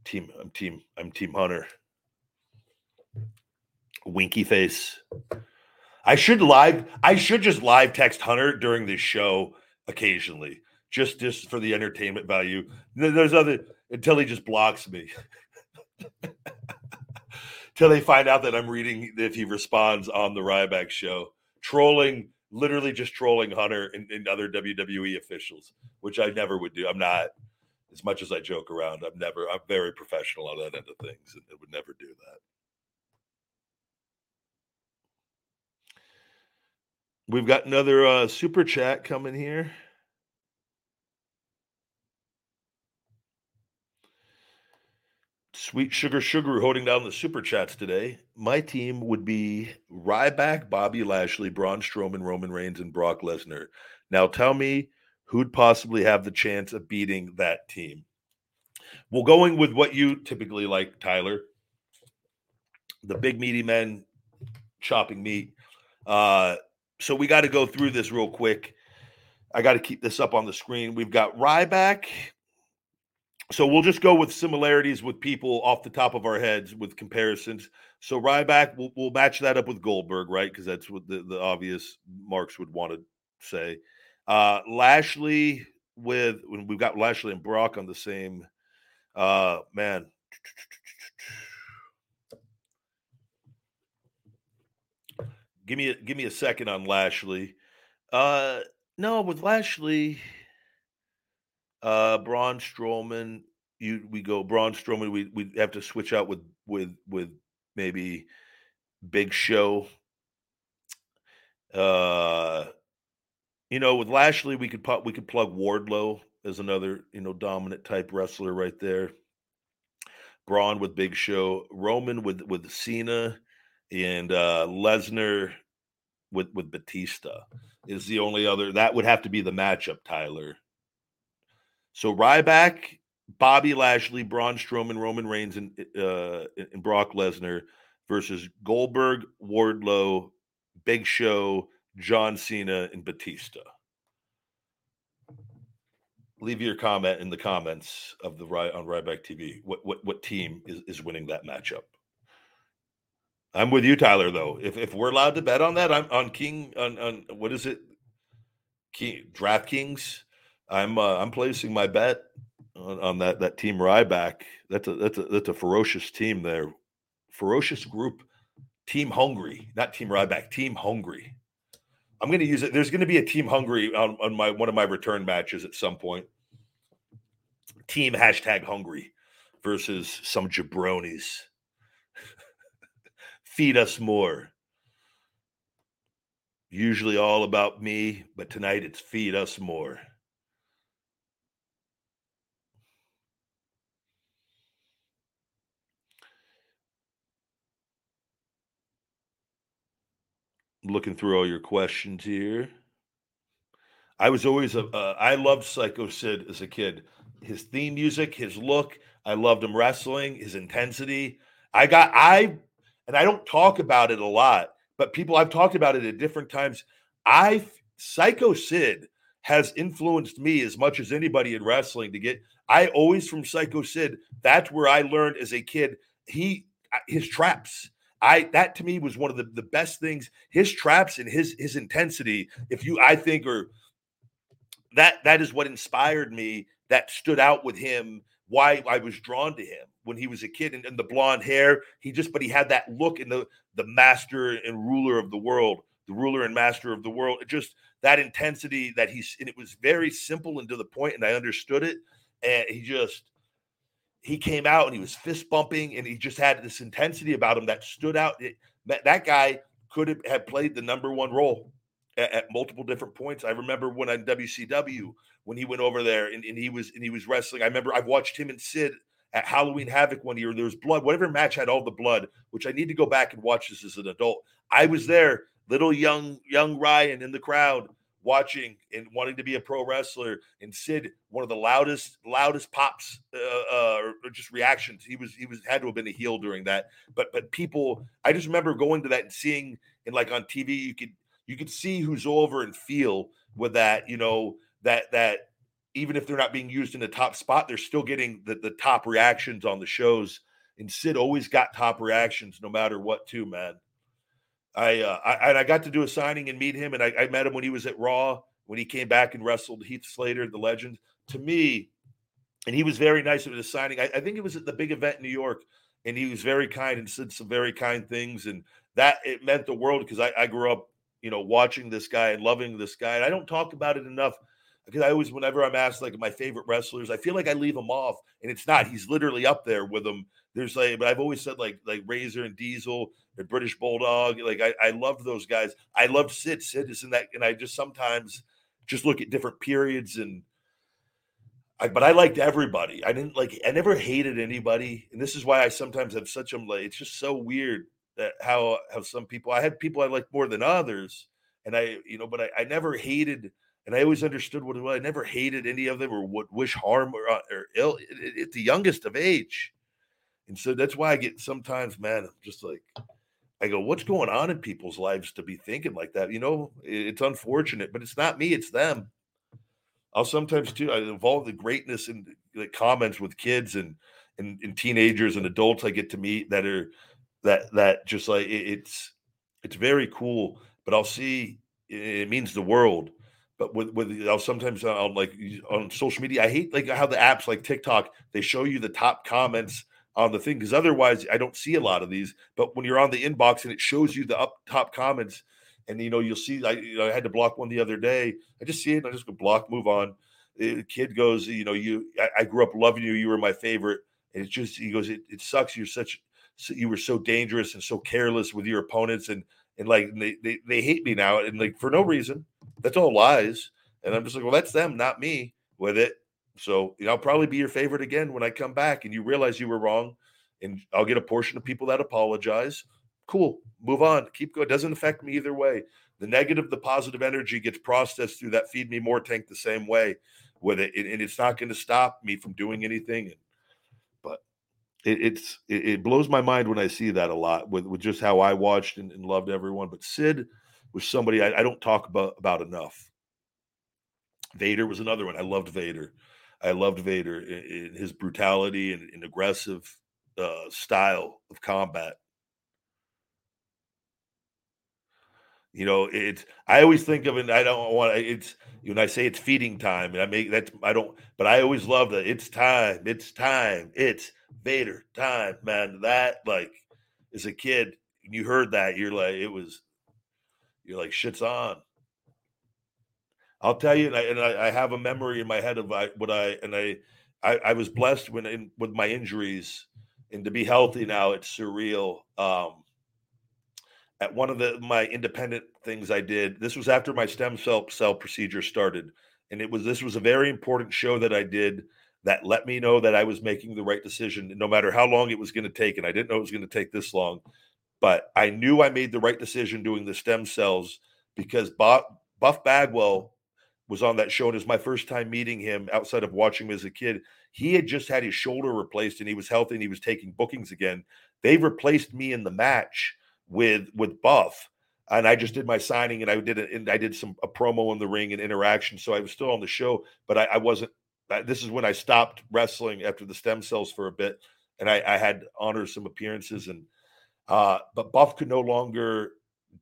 Team, I'm team, I'm Team Hunter. Winky face. I should live. I should just live text Hunter during this show occasionally, just just for the entertainment value. There's other until he just blocks me. till they find out that I'm reading if he responds on the Ryback show, trolling, literally just trolling Hunter and, and, other WWE officials, which I never would do. I'm not, as much as I joke around, I'm never, I'm very professional on that end of things and I would never do that. We've got another uh, super chat coming here. Sweet Sugar Sugar holding down the super chats today. My team would be Ryback, Bobby Lashley, Braun Strowman, Roman Reigns, and Brock Lesnar. Now tell me who'd possibly have the chance of beating that team. Well, going with what you typically like, Tyler, the big meaty men chopping meat. Uh, so we got to go through this real quick. I got to keep this up on the screen. We've got Ryback, so we'll just go with similarities with people off the top of our heads with comparisons. So Ryback, we'll, we'll match that up with Goldberg, right? Because that's what the, the obvious marks would want to say. Uh, Lashley with when we've got Lashley and Brock on the same uh man. Give me a give me a second on Lashley. Uh no, with Lashley, uh, Braun Strowman. You we go Braun Strowman. We we have to switch out with with with maybe Big Show. Uh, you know, with Lashley, we could pop, we could plug Wardlow as another you know dominant type wrestler right there. Braun with Big Show, Roman with with Cena, and uh Lesnar with with Batista is the only other that would have to be the matchup, Tyler. So Ryback, Bobby Lashley, Braun Strowman, Roman Reigns, and uh, and Brock Lesnar versus Goldberg, Wardlow, Big Show, John Cena, and Batista. Leave your comment in the comments of the on Ryback TV. What what what team is, is winning that matchup? I'm with you, Tyler. Though, if if we're allowed to bet on that, I'm on King on on what is it? King DraftKings. I'm uh, I'm placing my bet on, on, that that team Ryback. That's a that's a that's a ferocious team there, ferocious group, team hungry, not team Ryback, team hungry. I'm going to use it. There's going to be a team hungry on, on my one of my return matches at some point. Team hashtag hungry versus some jabronis. Feed us more. Usually all about me, but tonight it's feed us more. Looking through all your questions here. I was always a. Uh, I loved Psycho Sid as a kid. His theme music, his look. I loved him wrestling, his intensity. I got I, and I don't talk about it a lot, but people I've talked about it at different times. I Psycho Sid has influenced me as much as anybody in wrestling to get. I always from Psycho Sid. That's where I learned as a kid. He his traps I that to me was one of the, the best things. His traps and his his intensity, if you I think are that that is what inspired me, that stood out with him, why I was drawn to him when he was a kid and, and the blonde hair. He just but he had that look in the the master and ruler of the world, the ruler and master of the world. It just that intensity that he's and it was very simple and to the point, and I understood it. And he just he came out and he was fist bumping and he just had this intensity about him that stood out. It, that, that guy could have played the number one role at, at, multiple different points. I remember when on WCW when he went over there and, and he was and he was wrestling. I remember I've watched him and Sid at Halloween Havoc one year. There was blood. Whatever match had all the blood, which I need to go back and watch this as an adult. I was there, little young young Ryan in the crowd watching and wanting to be a pro wrestler. And Sid, one of the loudest loudest pops uh, uh, or just reactions. He was he was had to have been a heel during that. But but people, I just remember going to that and seeing and like on TV, you could you could see who's over and feel with that. You know that that even if they're not being used in the top spot, they're still getting the, the top reactions on the shows. And Sid always got top reactions no matter what, too, man. I, uh, I and I got to do a signing and meet him, and I, I met him when he was at Raw when he came back and wrestled Heath Slater, the legend. To me, and he was very nice with his signing. I, I think it was at the big event in New York, and he was very kind and said some very kind things, and that it meant the world because I, I grew up, you know, watching this guy and loving this guy. And I don't talk about it enough because I always, whenever I'm asked like my favorite wrestlers, I feel like I leave them off, and it's not. He's literally up there with them. There's like, but I've always said like like Razor and Diesel and British Bulldog. Like I, I loved those guys. I loved Sid. Sid is in that, and I just sometimes just look at different periods and. I, but I liked everybody. I didn't like. I never hated anybody, and this is why I sometimes have such a like. It's just so weird that how how some people. I had people I liked more than others, and I you know, but I, I never hated and I always understood what it. I never hated any of them or would wish harm or, uh, or ill at the youngest of age. And so that's why I get sometimes, man, I'm just like, I go, what's going on in people's lives to be thinking like that? You know, it's unfortunate, but it's not me, it's them. I'll sometimes too, I involve the greatness in the comments with kids and, and, and teenagers and adults I get to meet that are that that just like it's it's very cool. But I'll see it means the world but with with I'll sometimes on like on social media, I hate like how the apps like TikTok they show you the top comments on the thing because otherwise I don't see a lot of these. But when you're on the inbox and it shows you the up top comments, and you know you'll see I, you know, I had to block one the other day. I just see it, I just go block, move on. The kid goes, you know, you I, I, grew up loving you, you were my favorite, and it's just he goes, it, it sucks. You're such you were so dangerous and so careless with your opponents and and like they, they, they hate me now and like for no mm. reason that's all lies and i'm just like well that's them not me with it so you know, i'll probably be your favorite again when i come back and you realize you were wrong and i'll get a portion of people that apologize cool move on keep going it doesn't affect me either way the negative the positive energy gets processed through that feed me more tank the same way with it and it's not going to stop me from doing anything but it, it's it, blows my mind when I see that a lot with, with just how I watched and, and loved everyone. But Sid was somebody I, I, don't talk about about enough. Vader was another one. I loved Vader. I loved Vader in, in his brutality and, and aggressive uh, style of combat. You know, it's I always think of it. I don't want it's when I say it's feeding time, and I make that I don't, but I always love that it's time, it's time, it's Vader time, man. That like as a kid, you heard that, you're like, it was, you're like, shit's on. I'll tell you, and I, and I, I have a memory in my head of I, what I and I, I, I was blessed when in, with my injuries, and to be healthy now, it's surreal. Um, at one of the my independent things I did. This was after my stem cell cell procedure started, and it was this was a very important show that I did that let me know that I was making the right decision, no matter how long it was going to take. And I didn't know it was going to take this long, but I knew I made the right decision doing the stem cells because Buff, Buff Bagwell was on that show, and it was my first time meeting him outside of watching him as a kid. He had just had his shoulder replaced, and he was healthy, and he was taking bookings again. They replaced me in the match with with Buff, and I just did my signing and I did and I did some a promo in the ring and interaction. So I was still on the show, but I, I wasn't. this is when I stopped wrestling after the stem cells for a bit, and I, I had honored some appearances and. Uh, but Buff could no longer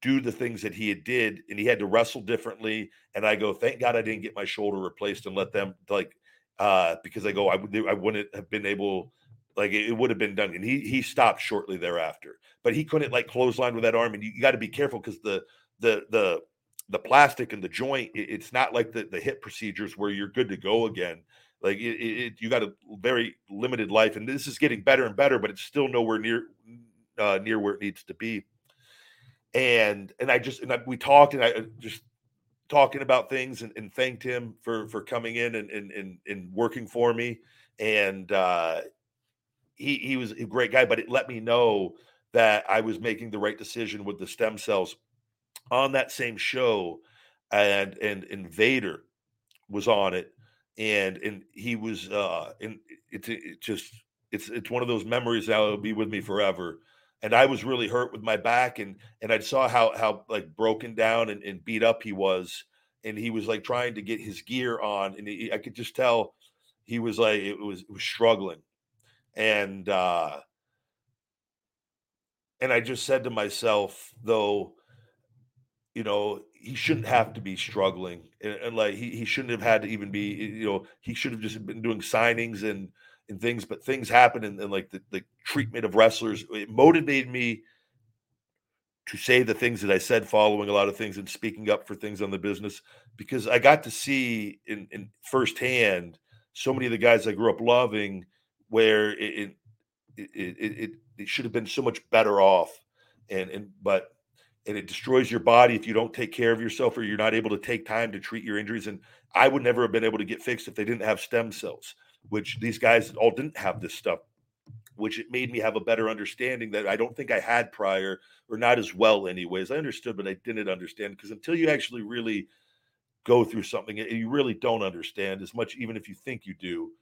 do the things that he had did, and he had to wrestle differently. And I go, thank God I didn't get my shoulder replaced and let them like uh, because I go, I would I wouldn't have been able like it, would have been done, and he he stopped shortly thereafter. But he couldn't like clothesline with that arm, and you, you got to be careful because the the the the plastic and the joint, it, it's not like the, the hip procedures where you're good to go again. Like it, it, you got a very limited life, and this is getting better and better, but it's still nowhere near uh, near where it needs to be. And and I just and I, we talked, and I uh, just talking about things and, and thanked him for for coming in and and and, and working for me. And uh, he he was a great guy, but it let me know that I was making the right decision with the stem cells on that same show. And and Vader was on it, and and he was uh and it's it just it's it's one of those memories that will be with me forever and I was really hurt with my back and and I saw how how like broken down and, and beat up he was and he was like trying to get his gear on and he, I could just tell he was like it was it was struggling and uh and I just said to myself though you know he shouldn't have to be struggling and, and like he, he shouldn't have had to even be you know he should have just been doing signings and and things, but things happen and, and like the, the treatment of wrestlers. It motivated me to say the things that I said, following a lot of things and speaking up for things on the business, because I got to see in, in firsthand so many of the guys I grew up loving, where it it, it, it, it should have been so much better off, and and but and it destroys your body if you don't take care of yourself or you're not able to take time to treat your injuries. And I would never have been able to get fixed if they didn't have stem cells which these guys all didn't have this stuff, which it made me have a better understanding that I don't think I had prior or not as well, anyways. I understood, but I didn't understand because until you actually really go through something, you really don't understand as much, even if you think you do.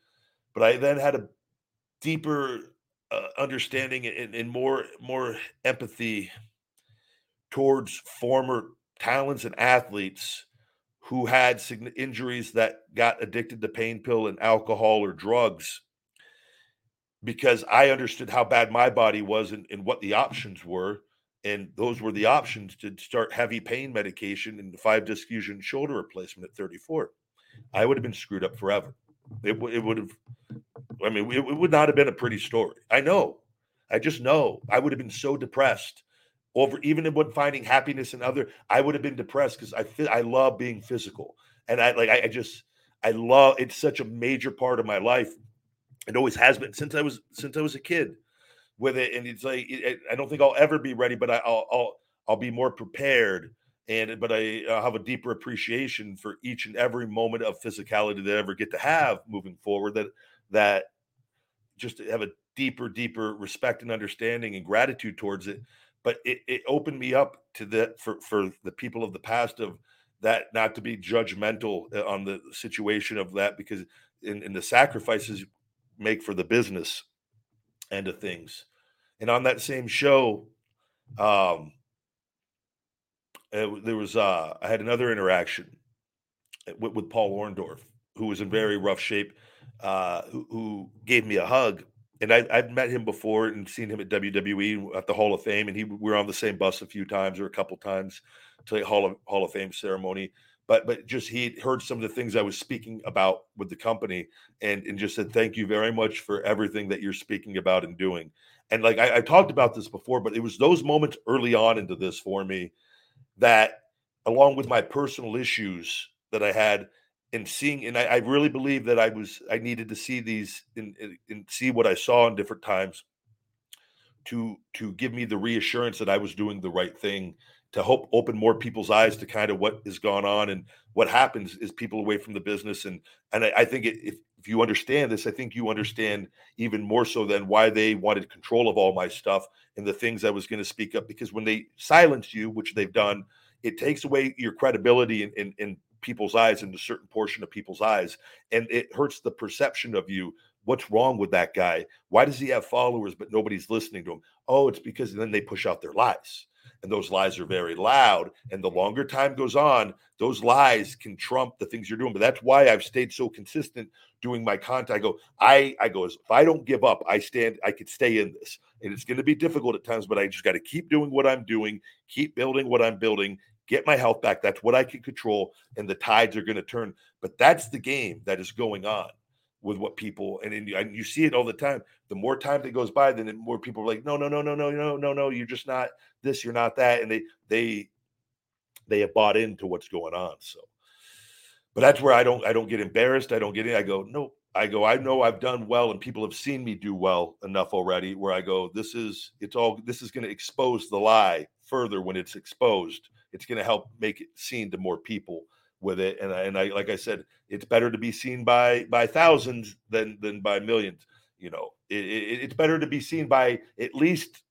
But I then had a deeper uh, understanding and, and more more empathy towards former talents and athletes who had injuries that got addicted to pain pill and alcohol or drugs because I understood how bad my body was and, and, what the options were. And those were the options to start heavy pain medication and five disc fusion shoulder replacement at 34. I would have been screwed up forever. It, it would have, I mean, it, it would not have been a pretty story. I know. I just know. I would have been so depressed over even when finding happiness in other i would have been depressed because i i love being physical. And i like I, I, just i love it's such a major part of my life. It always has been since i was since i was a kid with it. And it's like it, i don't think i'll ever be ready but I, will i'll i'll be more prepared. And but i I'll have a deeper appreciation for each and every moment of physicality that i ever get to have moving forward that that just have a deeper deeper respect and understanding and gratitude towards it but it, it opened me up to that for for the people of the past of that not to be judgmental uh, on the situation of that because in, in the sacrifices you make for the business end of things. And on that same show um it, there was uh i had another interaction with, with paul orndorff who was in very rough shape uh who, who gave me a hug and I, I've met him before and seen him at WWE at the Hall of Fame, and he we were on the same bus a few times or a couple times to the Hall of Hall of Fame ceremony. But but just he heard some of the things I was speaking about with the company, and and just said thank you very much for everything that you're speaking about and doing. And like I, I talked about this before, but it was those moments early on into this for me that, along with my personal issues that I had, and seeing and I, I, really believe that I was I needed to see these and, and see what I saw in different times to to give me the reassurance that I was doing the right thing to help open more people's eyes to kind of what has gone on and what happens is people away from the business and and I, I think it, if if you understand this, I think you understand even more so than why they wanted control of all my stuff and the things I was going to speak up. Because when they silence you, which they've done, it takes away your credibility and, and, and people's eyes a certain portion of people's eyes and it hurts the perception of you what's wrong with that guy? Why does he have followers but nobody's listening to him? Oh it's because then they push out their lies and those lies are very loud and the longer time goes on those lies can trump the things you're doing but that's why i've stayed so consistent doing my content. I go i i go if i don't give up i stand i could stay in this. And it's going to be difficult at times but i just got to keep doing what i'm doing keep building what i'm building get my health back. That's what I can control, and the tides are going to turn. But that's the game that is going on with what people and, and you see it all the time. The more time that goes by, then the more people are like, no, no, no, no, no, no, no, no, you're just not this, you're not that, and they they they have bought into what's going on. So, but that's where I don't I don't get embarrassed. I don't get it. I go no. I go. I know I've done well, and people have seen me do well enough already. Where I go, this is it's all. This is going to expose the lie further when it's exposed. It's going to help make it seen to more people with it. And I, and I like I said, it's better to be seen by by thousands than than by millions. You know, it, it, it's better to be seen by at least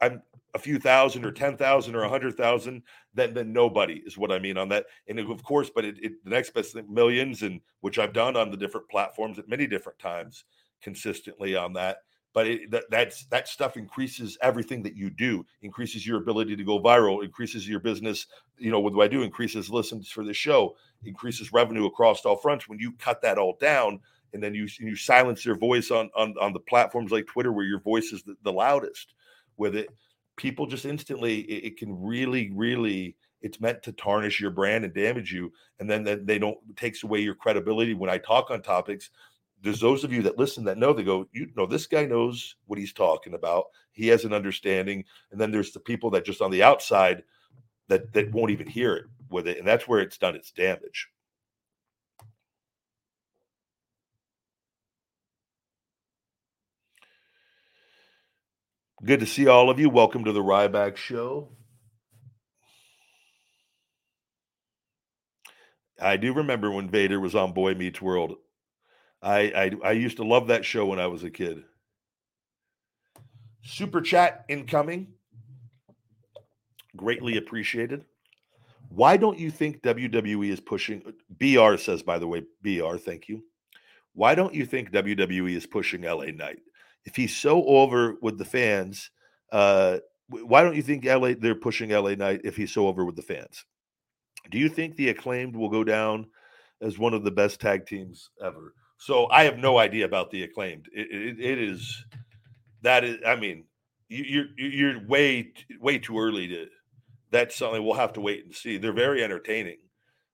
I'm a few thousand or ten thousand or a hundred thousand than than nobody is what I mean on that. And of course, but it, it, the next best thing, millions, and which I've done on the different platforms at many different times consistently on that but it, that that's that stuff increases everything that you do increases your ability to go viral increases your business you know what do i do? Increases listens for the show increases revenue across all fronts. When you cut that all down and then you you silence your voice on on, on the platforms like twitter where your voice is the, the loudest with it people just instantly it, it can really really it's meant to tarnish your brand and damage you and then, then they don't takes away your credibility. When i talk on topics there's those of you that listen that know they go, you know, this guy knows what he's talking about. He has an understanding. And then there's the people that just on the outside that that won't even hear it with it. And that's where it's done its damage. Good to see all of you. Welcome to the Ryback Show. I do remember when Vader was on Boy Meets World. I, I I used to love that show when I was a kid. Super chat incoming. Greatly appreciated. Why don't you think WWE is pushing BR says by the way, BR, thank you. Why don't you think WWE is pushing LA Knight? If he's so over with the fans, uh why don't you think LA they're pushing LA Knight if he's so over with the fans? Do you think the acclaimed will go down as one of the best tag teams ever? So I have no idea about the acclaimed. It, it, it is that is. I mean, you, you're you're way way too early to. That's something we'll have to wait and see. They're very entertaining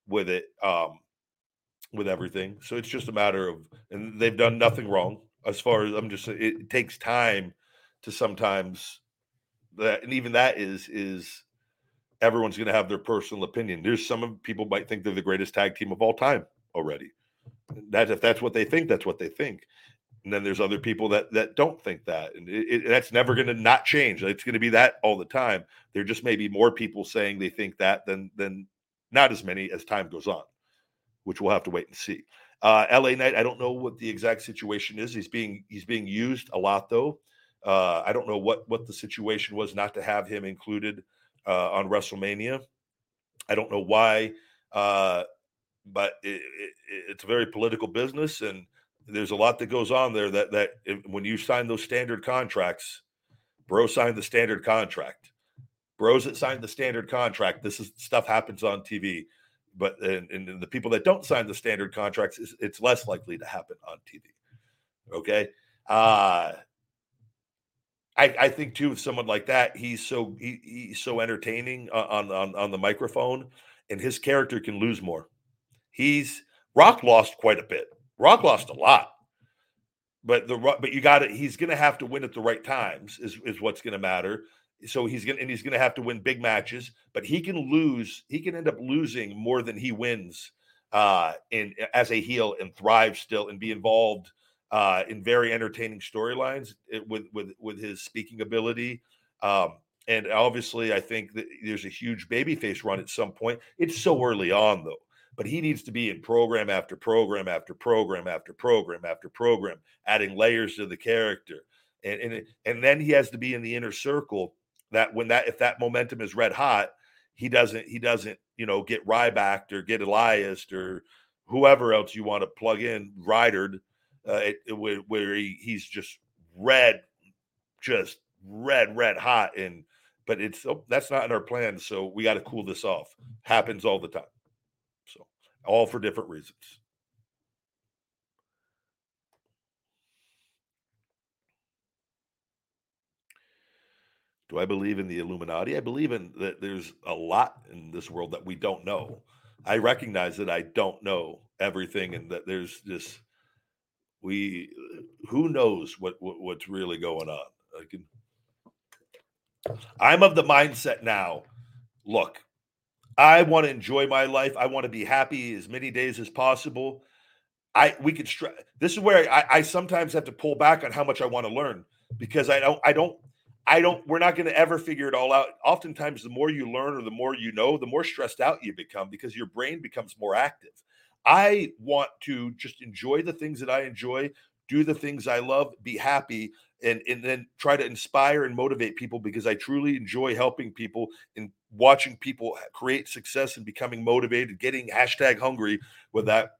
with it, um, with everything. So it's just a matter of, and they've done nothing wrong as far as I'm just. It, it takes time to sometimes that, and even that is is everyone's going to have their personal opinion. There's some people might think they're the greatest tag team of all time already. That if that's what they think, that's what they think. And then there's other people that that don't think that, and it, it, that's never going to not change. It's going to be that all the time. There just may be more people saying they think that than than not as many as time goes on, which we'll have to wait and see. Uh, LA Knight, I don't know what the exact situation is. He's being he's being used a lot though. Uh, I don't know what what the situation was not to have him included uh, on WrestleMania. I don't know why uh, but it, it, it's a very political business, and there's a lot that goes on there. That that if, when you sign those standard contracts, bro signed the standard contract. Bros that signed the standard contract, this is stuff happens on TV. But and, and the people that don't sign the standard contracts, it's, it's less likely to happen on TV. Okay. Uh I, I think too, with someone like that, he's so he, he's so entertaining on, on on the microphone, and his character can lose more. He's Rock lost quite a bit. Rock lost a lot. But the but you got it. He's going to have to win at the right times. Is is what's going to matter. So he's going to and he's going to have to win big matches. But he can lose. He can end up losing more than he wins uh, in as a heel and thrive still and be involved uh, in very entertaining storylines eh, with with with his speaking ability. Um, and obviously, I think that there's a huge babyface run at some point. It's so early on, though but he needs to be in program after program after program after program after program, adding layers to the character. And and, and then he has to be in the inner circle that when that if that momentum is red hot, he doesn't he doesn't, you know, get Ryback or get Elias or whoever else you want to plug in, Rydered, uh, it, it, where, where he, he's just red, just red, red hot. And but it's oh, that's not in our plan. So we got to cool this off. Happens all the time all for different reasons. Do I believe in the Illuminati? I believe in that there's a lot in this world that we don't know. I recognize that I don't know everything and that there's this we who knows what, what what's really going on. I can I'm of the mindset now. Look, I want to enjoy my life. I want to be happy as many days as possible. I we could str- this is where I, I sometimes have to pull back on how much I want to learn because I don't I don't I don't we're not going to ever figure it all out. Oftentimes the more you learn or the more you know, the more stressed out you become because your brain becomes more active. I want to just enjoy the things that I enjoy, do the things I love, be happy, and and then try to inspire and motivate people because I truly enjoy helping people and watching people create success and becoming motivated, getting hashtag hungry with mm-hmm. that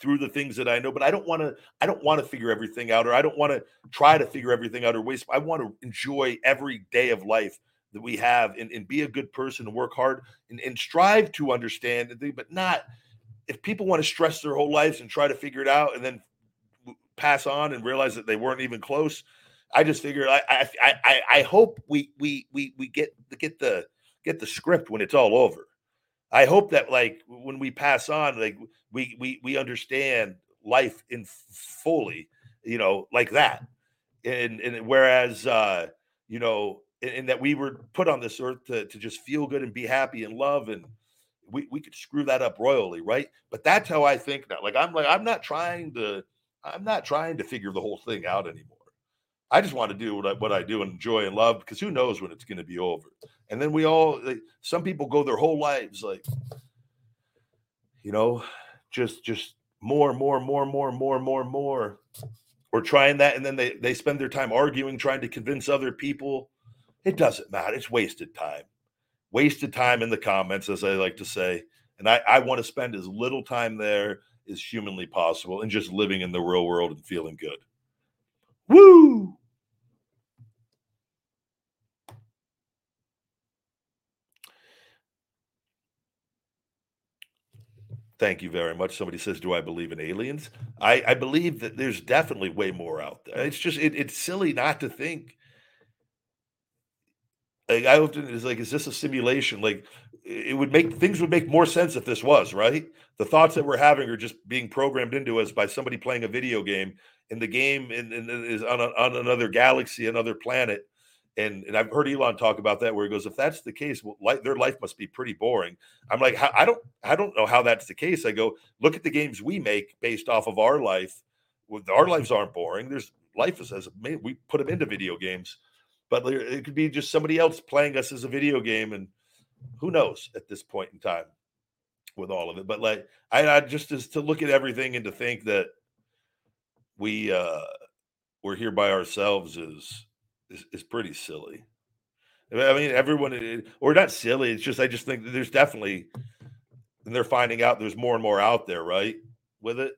through the things that I know. But I don't want to. I don't want to figure everything out, or I don't want to try to figure everything out or waste. I want to enjoy every day of life that we have and, and be a good person and work hard and, and strive to understand, but not if people want to stress their whole lives and try to figure it out and then pass on and realize that they weren't even close. I just figured I I I, I hope we we we we get get the get the script when it's all over. I hope that like when we pass on, like we we we understand life in fully, you know, like that. And and whereas uh, you know, and, that we were put on this earth to to just feel good and be happy and love and we, we could screw that up royally, right? But that's how I think now. Like I'm like, I'm not trying to I'm not trying to figure the whole thing out anymore. I just want to do what I, what I do and enjoy and love because who knows when it's going to be over. And then we all, like, some people go their whole lives like, you know, just just more, more, more, more, more, more, more, or trying that, and then they they spend their time arguing, trying to convince other people. It doesn't matter. It's wasted time. Wasted time in the comments, as I like to say. And I, I want to spend as little time there as humanly possible and just living in the real world and feeling good. Woo! Thank you very much. Somebody says, "Do I believe in aliens?" I, I believe that there's definitely way more out there. It's just it, it's silly not to think. Like I often is like, is this a simulation? Like it would make things would make more sense if this was right. The thoughts that we're having are just being programmed into us by somebody playing a video game, and the game in, in, is on, a, on another galaxy, another planet. And, and I've heard Elon talk about that, where he goes, "If that's the case, well, their life must be pretty boring." I'm like, I don't, I don't know how that's the case. I go, look at the games we make based off of our life. Our lives aren't boring. There's life is as we put them into video games, but it could be just somebody else playing us as a video game, and who knows at this point in time with all of it. But like I, I just is to look at everything and to think that we uh we're here by ourselves is is, is pretty silly. I mean, everyone, or not silly. It's just I just think there's definitely, and they're finding out there's more and more out there, right? With it,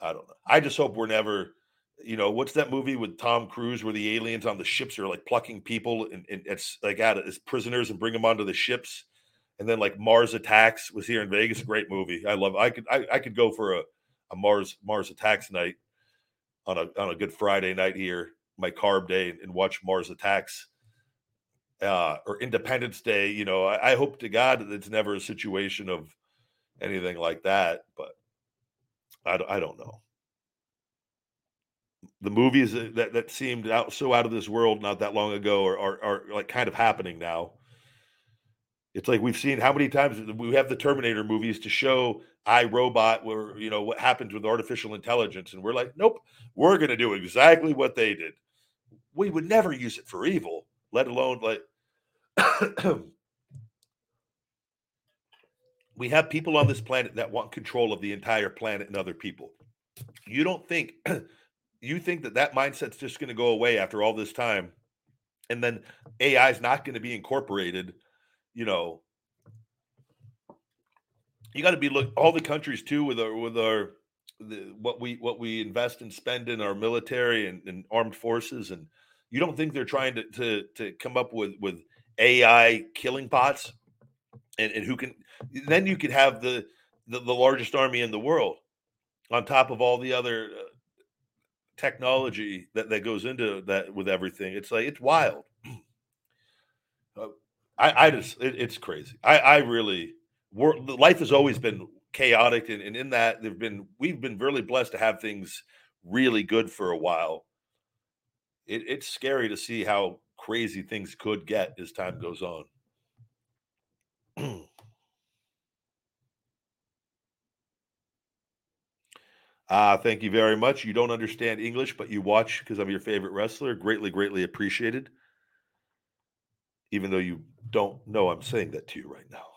I don't know. I just hope we're never you know, what's that movie with Tom Cruise where the aliens on the ships are like plucking people and, and it's like out as prisoners and bring them onto the ships, and then like Mars Attacks was here in Vegas. Great movie. I love. I could I, I could go for a, a Mars Mars Attacks night on a on a Good Friday night here, my carb day, and, watch Mars Attacks. Uh, or Independence Day, you know, I, I hope to God that it's never a situation of anything like that, but I, I don't know the movies that, that seemed out so out of this world not that long ago are, are, are like kind of happening now. It's like we've seen how many times we have the Terminator movies to show I Robot, where you know what happens with artificial intelligence, and we're like, nope, we're going to do exactly what they did. We would never use it for evil, let alone like. we have people on this planet that want control of the entire planet and other people. You don't think you think that that mindset's just going to go away after all this time and then ai is not going to be incorporated you know you got to be look all the countries too with our with our the, what we what we invest and spend in our military and, and armed forces and you don't think they're trying to to to come up with with ai killing pots and, and who can then you could have the, the the largest army in the world on top of all the other uh, technology that, that goes into that with everything. It's like it's wild. Uh, I, I just it, it's crazy. I, I really life has always been chaotic and, and in that there've been we've been really blessed to have things really good for a while it, it's scary to see how crazy things could get as time goes on. Ah, uh, thank you very much. You don't understand English, but you watch because I'm your favorite wrestler. Greatly, greatly appreciated. Even though you don't know I'm saying that to you right now.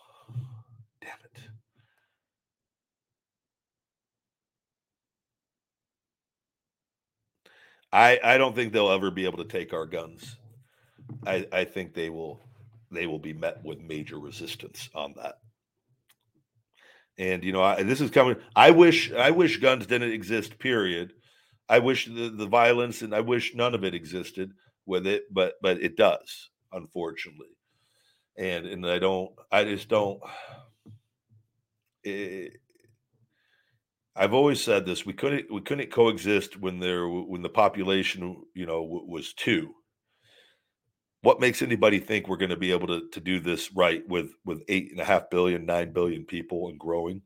I I don't think they'll ever be able to take our guns. I I think they will they will be met with major resistance on that. And you know, I, this is coming. I wish I wish guns didn't exist. Period. I wish the, the violence and I wish none of it existed with it, but but it does, unfortunately. And and I don't. I just don't. It, I've always said this: we couldn't we couldn't coexist when there when the population you know was two. What makes anybody think we're going to be able to, to do this right with with eight and a half billion nine billion people and growing?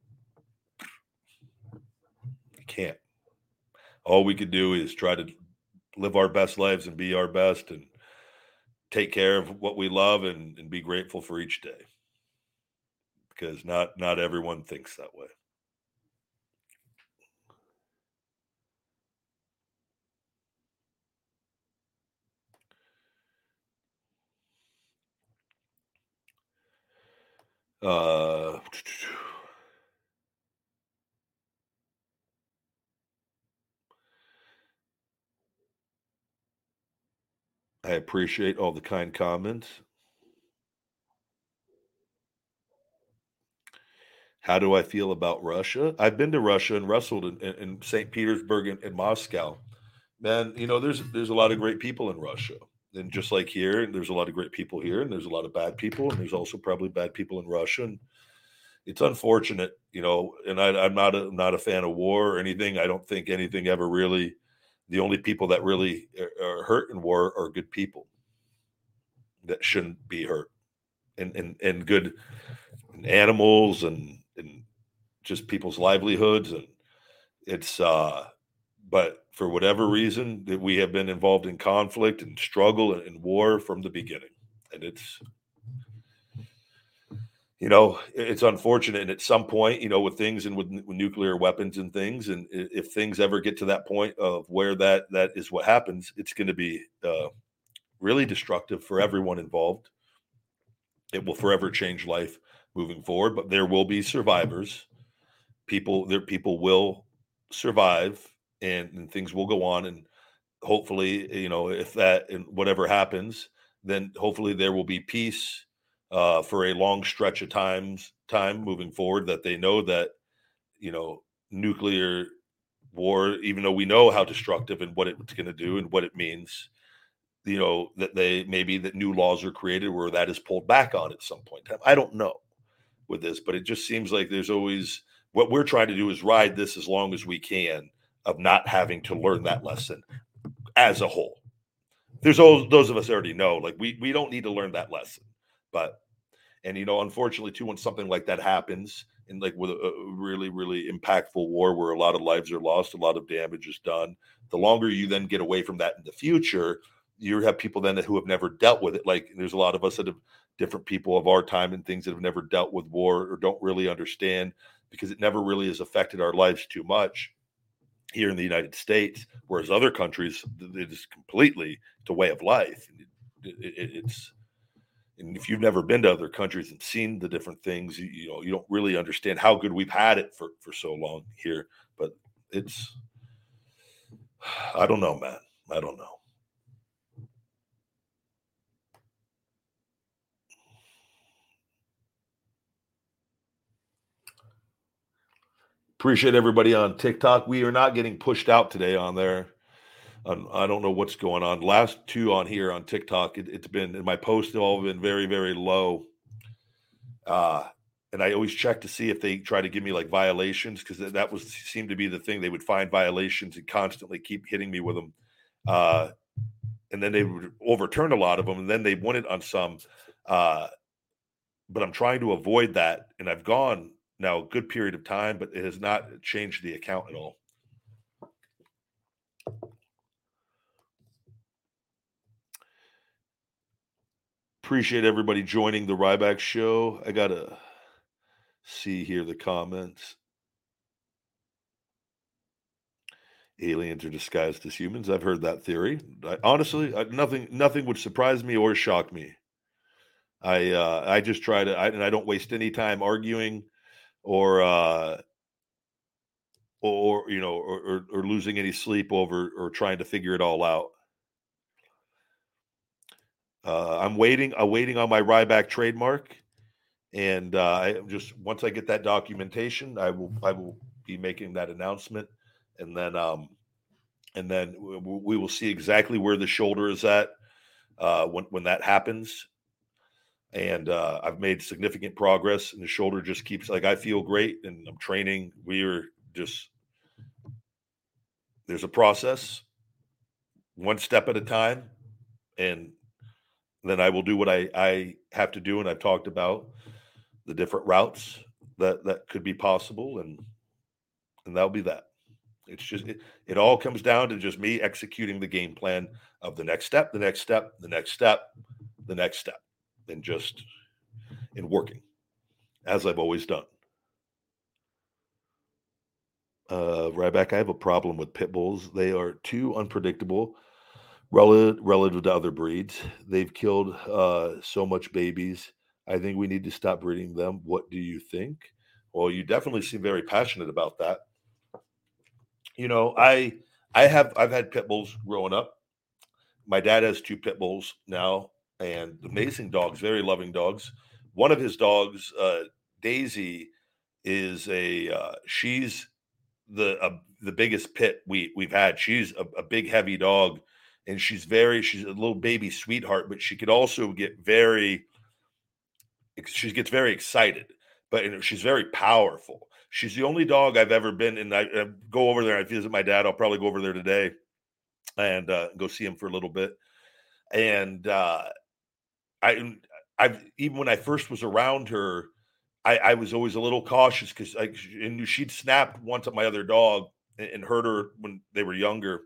You can't. All we can do is try to live our best lives and be our best and take care of what we love and, and be grateful for each day. Because not not everyone thinks that way Uh, I appreciate all the kind comments. How do I feel about Russia? I've been to Russia and wrestled in, in, in St. Petersburg and, and Moscow. Man, you know, there's there's a lot of great people in Russia and just like here, there's a lot of great people here, and there's a lot of bad people, and there's also probably bad people in Russia. And it's unfortunate, you know. And I, am not a not a fan of war or anything. I don't think anything ever really. The only people that really are hurt in war are good people that shouldn't be hurt, and and and good animals and and just people's livelihoods and it's uh but for whatever reason that we have been involved in conflict and struggle and, and war from the beginning. And it's you know it's unfortunate. And at some point you know with things and with, with, nuclear weapons and things and if things ever get to that point of where that that is what happens it's going to be uh, really destructive for everyone involved. It will forever change life moving forward but there will be survivors. People there people will survive and, and things will go on and hopefully you know if that and whatever happens then hopefully there will be peace uh, for a long stretch of times time moving forward that they know that you know nuclear war even though we know how destructive and what it's going to do and what it means you know that they maybe that new laws are created where that is pulled back on at some point i don't know with this but it just seems like there's always what we're trying to do is ride this as long as we can of not having to learn that lesson as a whole. There's all those of us already know, like we we don't need to learn that lesson. But and you know, unfortunately, too, when something like that happens, and like with a, a really really impactful war where a lot of lives are lost, a lot of damage is done, the longer you then get away from that in the future, you have people then who have never dealt with it. Like there's a lot of us that have different people of our time and things that have never dealt with war or don't really understand because it never really has affected our lives too much here in the United States, whereas other countries, it is completely the way of life. It, it, it's and if you've never been to other countries and seen the different things, you, you, know you don't really understand how good we've had it for for so long here. But it's I don't know, man. I don't know. Appreciate everybody on TikTok. We are not getting pushed out today on there. Um, I don't know what's going on. Last two on here on TikTok, it, has been in my posts have all been very, very low. Uh, and I always check to see if they try to give me like violations because that was seemed to be the thing. They would find violations and constantly keep hitting me with them. Uh, and then they would overturn a lot of them, and then they won it on some. Uh, but I'm trying to avoid that, and I've gone now a good period of time, but it has not changed the account at all. Appreciate everybody joining the Ryback show. I gotta see here the comments. aliens are disguised as humans. I've heard that theory. I, honestly, I, nothing nothing would surprise me or shock me. I uh, I just try to, I, and I don't waste any time arguing or uh, or you know or, or, or losing any sleep over or trying to figure it all out. Uh, I'm waiting. I'm waiting on my Ryback trademark, and uh, I just once I get that documentation, I will I will be making that announcement, and then um, and then we, we will see exactly where the shoulder is at uh, when when that happens. And uh, I've made significant progress, and the shoulder just keeps like I feel great, and I'm training. We are just there's a process, one step at a time, and then I will do what I, I have to do. And I've talked about the different routes that, that could be possible. And, and that'll be that. It's just, it, it all comes down to just me executing the game plan of the next step, the next step, the next step, the next step, and just in working as I've always done. Uh, Ryback, I have a problem with pit bulls. They are too unpredictable relative relative to other breeds. They've killed uh, so much babies. I think we need to stop breeding them. What do you think? Well, you definitely seem very passionate about that. You know, I I have I've had pit bulls growing up. My dad has two pit bulls now, and amazing dogs, very loving dogs. One of his dogs, uh, Daisy, is a uh, she's the uh, the biggest pit we we've had. She's a, a big, heavy dog and she's very she's a little baby sweetheart but she could also get very she gets very excited but she's very powerful she's the only dog i've ever been and i, I go over there i visit my dad i'll probably go over there today and uh, go see him for a little bit and uh, i i've even when i first was around her i, I was always a little cautious because I, and she'd snapped once at my other dog and, and hurt her when they were younger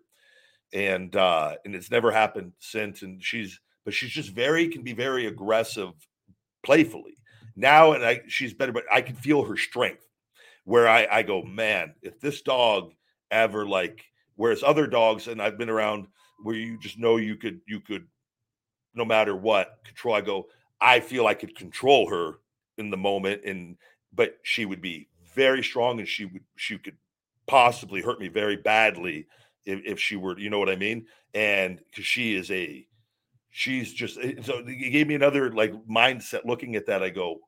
and uh and it's never happened since and she's but she's just very can be very aggressive playfully. Now and i she's better but i can feel her strength where i i go man if this dog ever like whereas other dogs and i've been around where you just know you could you could no matter what control i go i feel i could control her in the moment and but she would be very strong and she would she could possibly hurt me very badly if, if she were, you know what I mean? And because she is a, she's just, eh, so it gave me another like mindset looking at that. I go,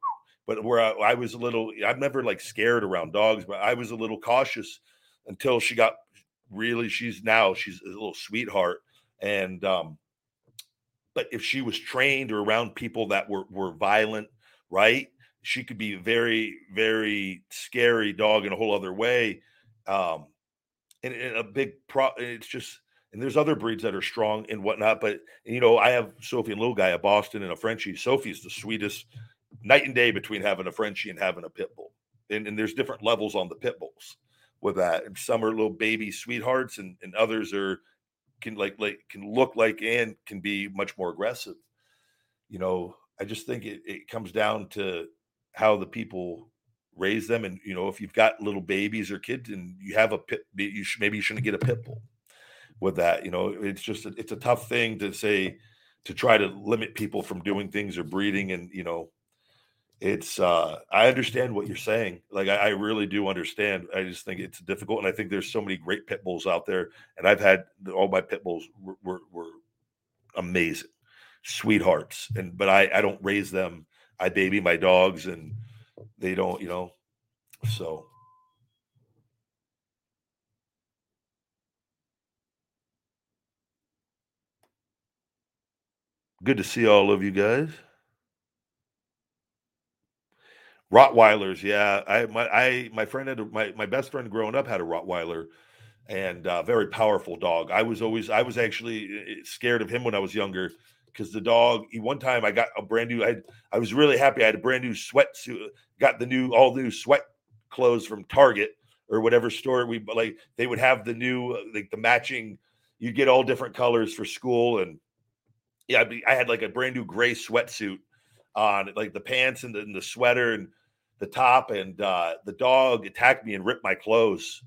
but where I, I was a little, I'm never like scared around dogs, but I was a little cautious until she got really, she's now, she's a little sweetheart. And, um, but if she was trained or around people that were, were violent, right? She could be very, very scary dog in a whole other way. Um, and, and a big pro. It's just and there's other breeds that are strong and whatnot. But you know, I have Sophie and little guy, a Boston and a Frenchie. Sophie's the sweetest, night and day between having a Frenchie and having a pit bull. And, and there's different levels on the pit bulls with that. And some are little baby sweethearts, and, and others are can like like can look like and can be much more aggressive. You know, I just think it, it comes down to how the people raise them and you know if you've got little babies or kids and you have a pit you should, maybe you shouldn't get a pit bull with that you know it's just a, it's a tough thing to say to try to limit people from doing things or breeding and you know it's uh i understand what you're saying like I, I, really do understand i just think it's difficult and i think there's so many great pit bulls out there and i've had all my pit bulls were, were, were amazing sweethearts and but i i don't raise them i baby my dogs and they don't, you know. So good to see all of you guys. Rottweilers, yeah. I my I my friend had a, my my best friend growing up had a Rottweiler, and uh, very powerful dog. I was always I was actually eh, eh, scared of him when I was younger because the dog. He, one time I got a brand new. I I was really happy. I had a brand new sweatsuit. Got the new all new sweat clothes from Target or whatever store we like. They would have the new like the matching. You get all different colors for school and yeah, I had like a brand new gray sweatsuit on, like the pants and the, and the sweater and the top, and uh, the dog attacked me and ripped my clothes.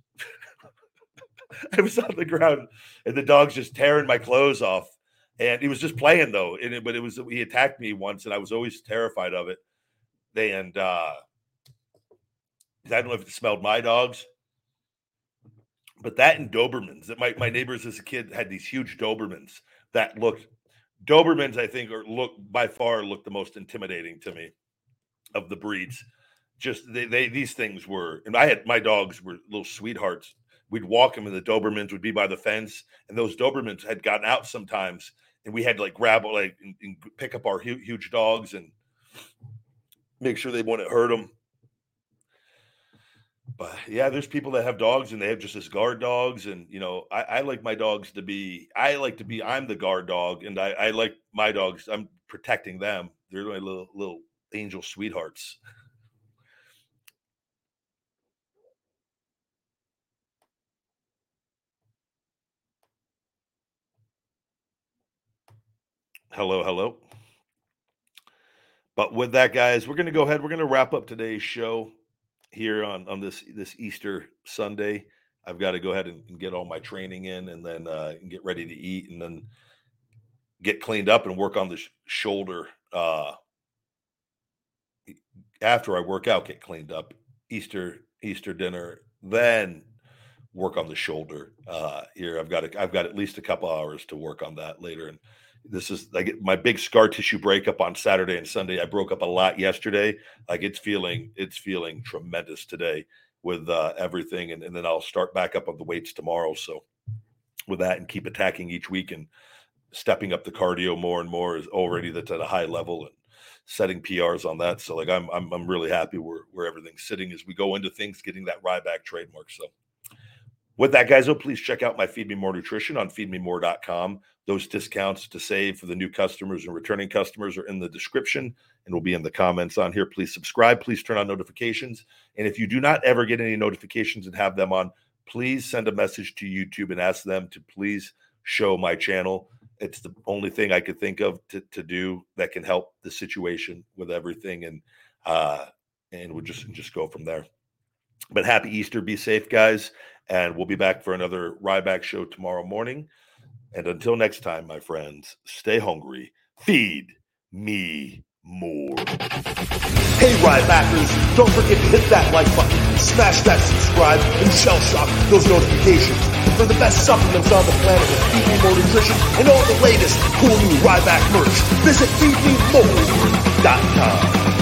I was on the ground, and the dog's just tearing my clothes off. And he was just playing though, and it, but it was he attacked me once, and I was always terrified of it. And uh, I don't know if it smelled my dogs, but that and Dobermans. That my my neighbors as a kid had these huge Dobermans that looked Dobermans. I think are look by far look the most intimidating to me of the breeds. Just they, they these things were, and I had my dogs were little sweethearts we'd walk them and the Dobermans would be by the fence, and those Dobermans had gotten out sometimes, and we had to like grab like and, and pick up our huge, huge dogs and make sure they wouldn't hurt them. But yeah, there's people that have dogs and they have just as guard dogs, and you know, I, I like my dogs to be. I like to be. I'm the guard dog, and I, I like my dogs. I'm protecting them. They're my little little angel sweethearts. Hello, hello. But with that, guys, we're going to go ahead. We're going to wrap up today's show here on on this this Easter Sunday. I've got to go ahead and, and get all my training in, and then uh, get ready to eat, and then get cleaned up and work on the sh- shoulder. Uh, after I work out, get cleaned up. Easter Easter dinner, then work on the shoulder. Uh, here, I've got a, I've got at least a couple hours to work on that later, and this is like my big scar tissue breakup on Saturday and Sunday. I broke up a lot yesterday. Like it's feeling, it's feeling tremendous today with uh, everything, and, and then I'll start back up on the weights tomorrow. So with that, and keep attacking each week and stepping up the cardio more and more is already that's at a high level and setting PRs on that. So like I'm I'm I'm really happy where where everything's sitting as we go into things, getting that Ryback trademark. So with that, guys, oh, please check out my Feed Me More Nutrition on feedmemore.com. Those discounts to save for the new customers and returning customers are in the description and will be in the comments on here. Please subscribe. Please turn on notifications. And if you do not ever get any notifications and have them on, please send a message to YouTube and ask them to please show my channel. It's the only thing I could think of to, to do that can help the situation with everything. And uh, and we'll just just go from there. But happy Easter. Be safe, guys. And we'll be back for another Ryback show tomorrow morning. And until next time, my friends, stay hungry. Feed me more. Hey, Rybackers, don't forget to hit that like button, smash that subscribe, and shell shock those notifications for the best supplements on the planet with Feed Me More Nutrition and all the latest cool new Ryback merch. Visit feedmemore.com.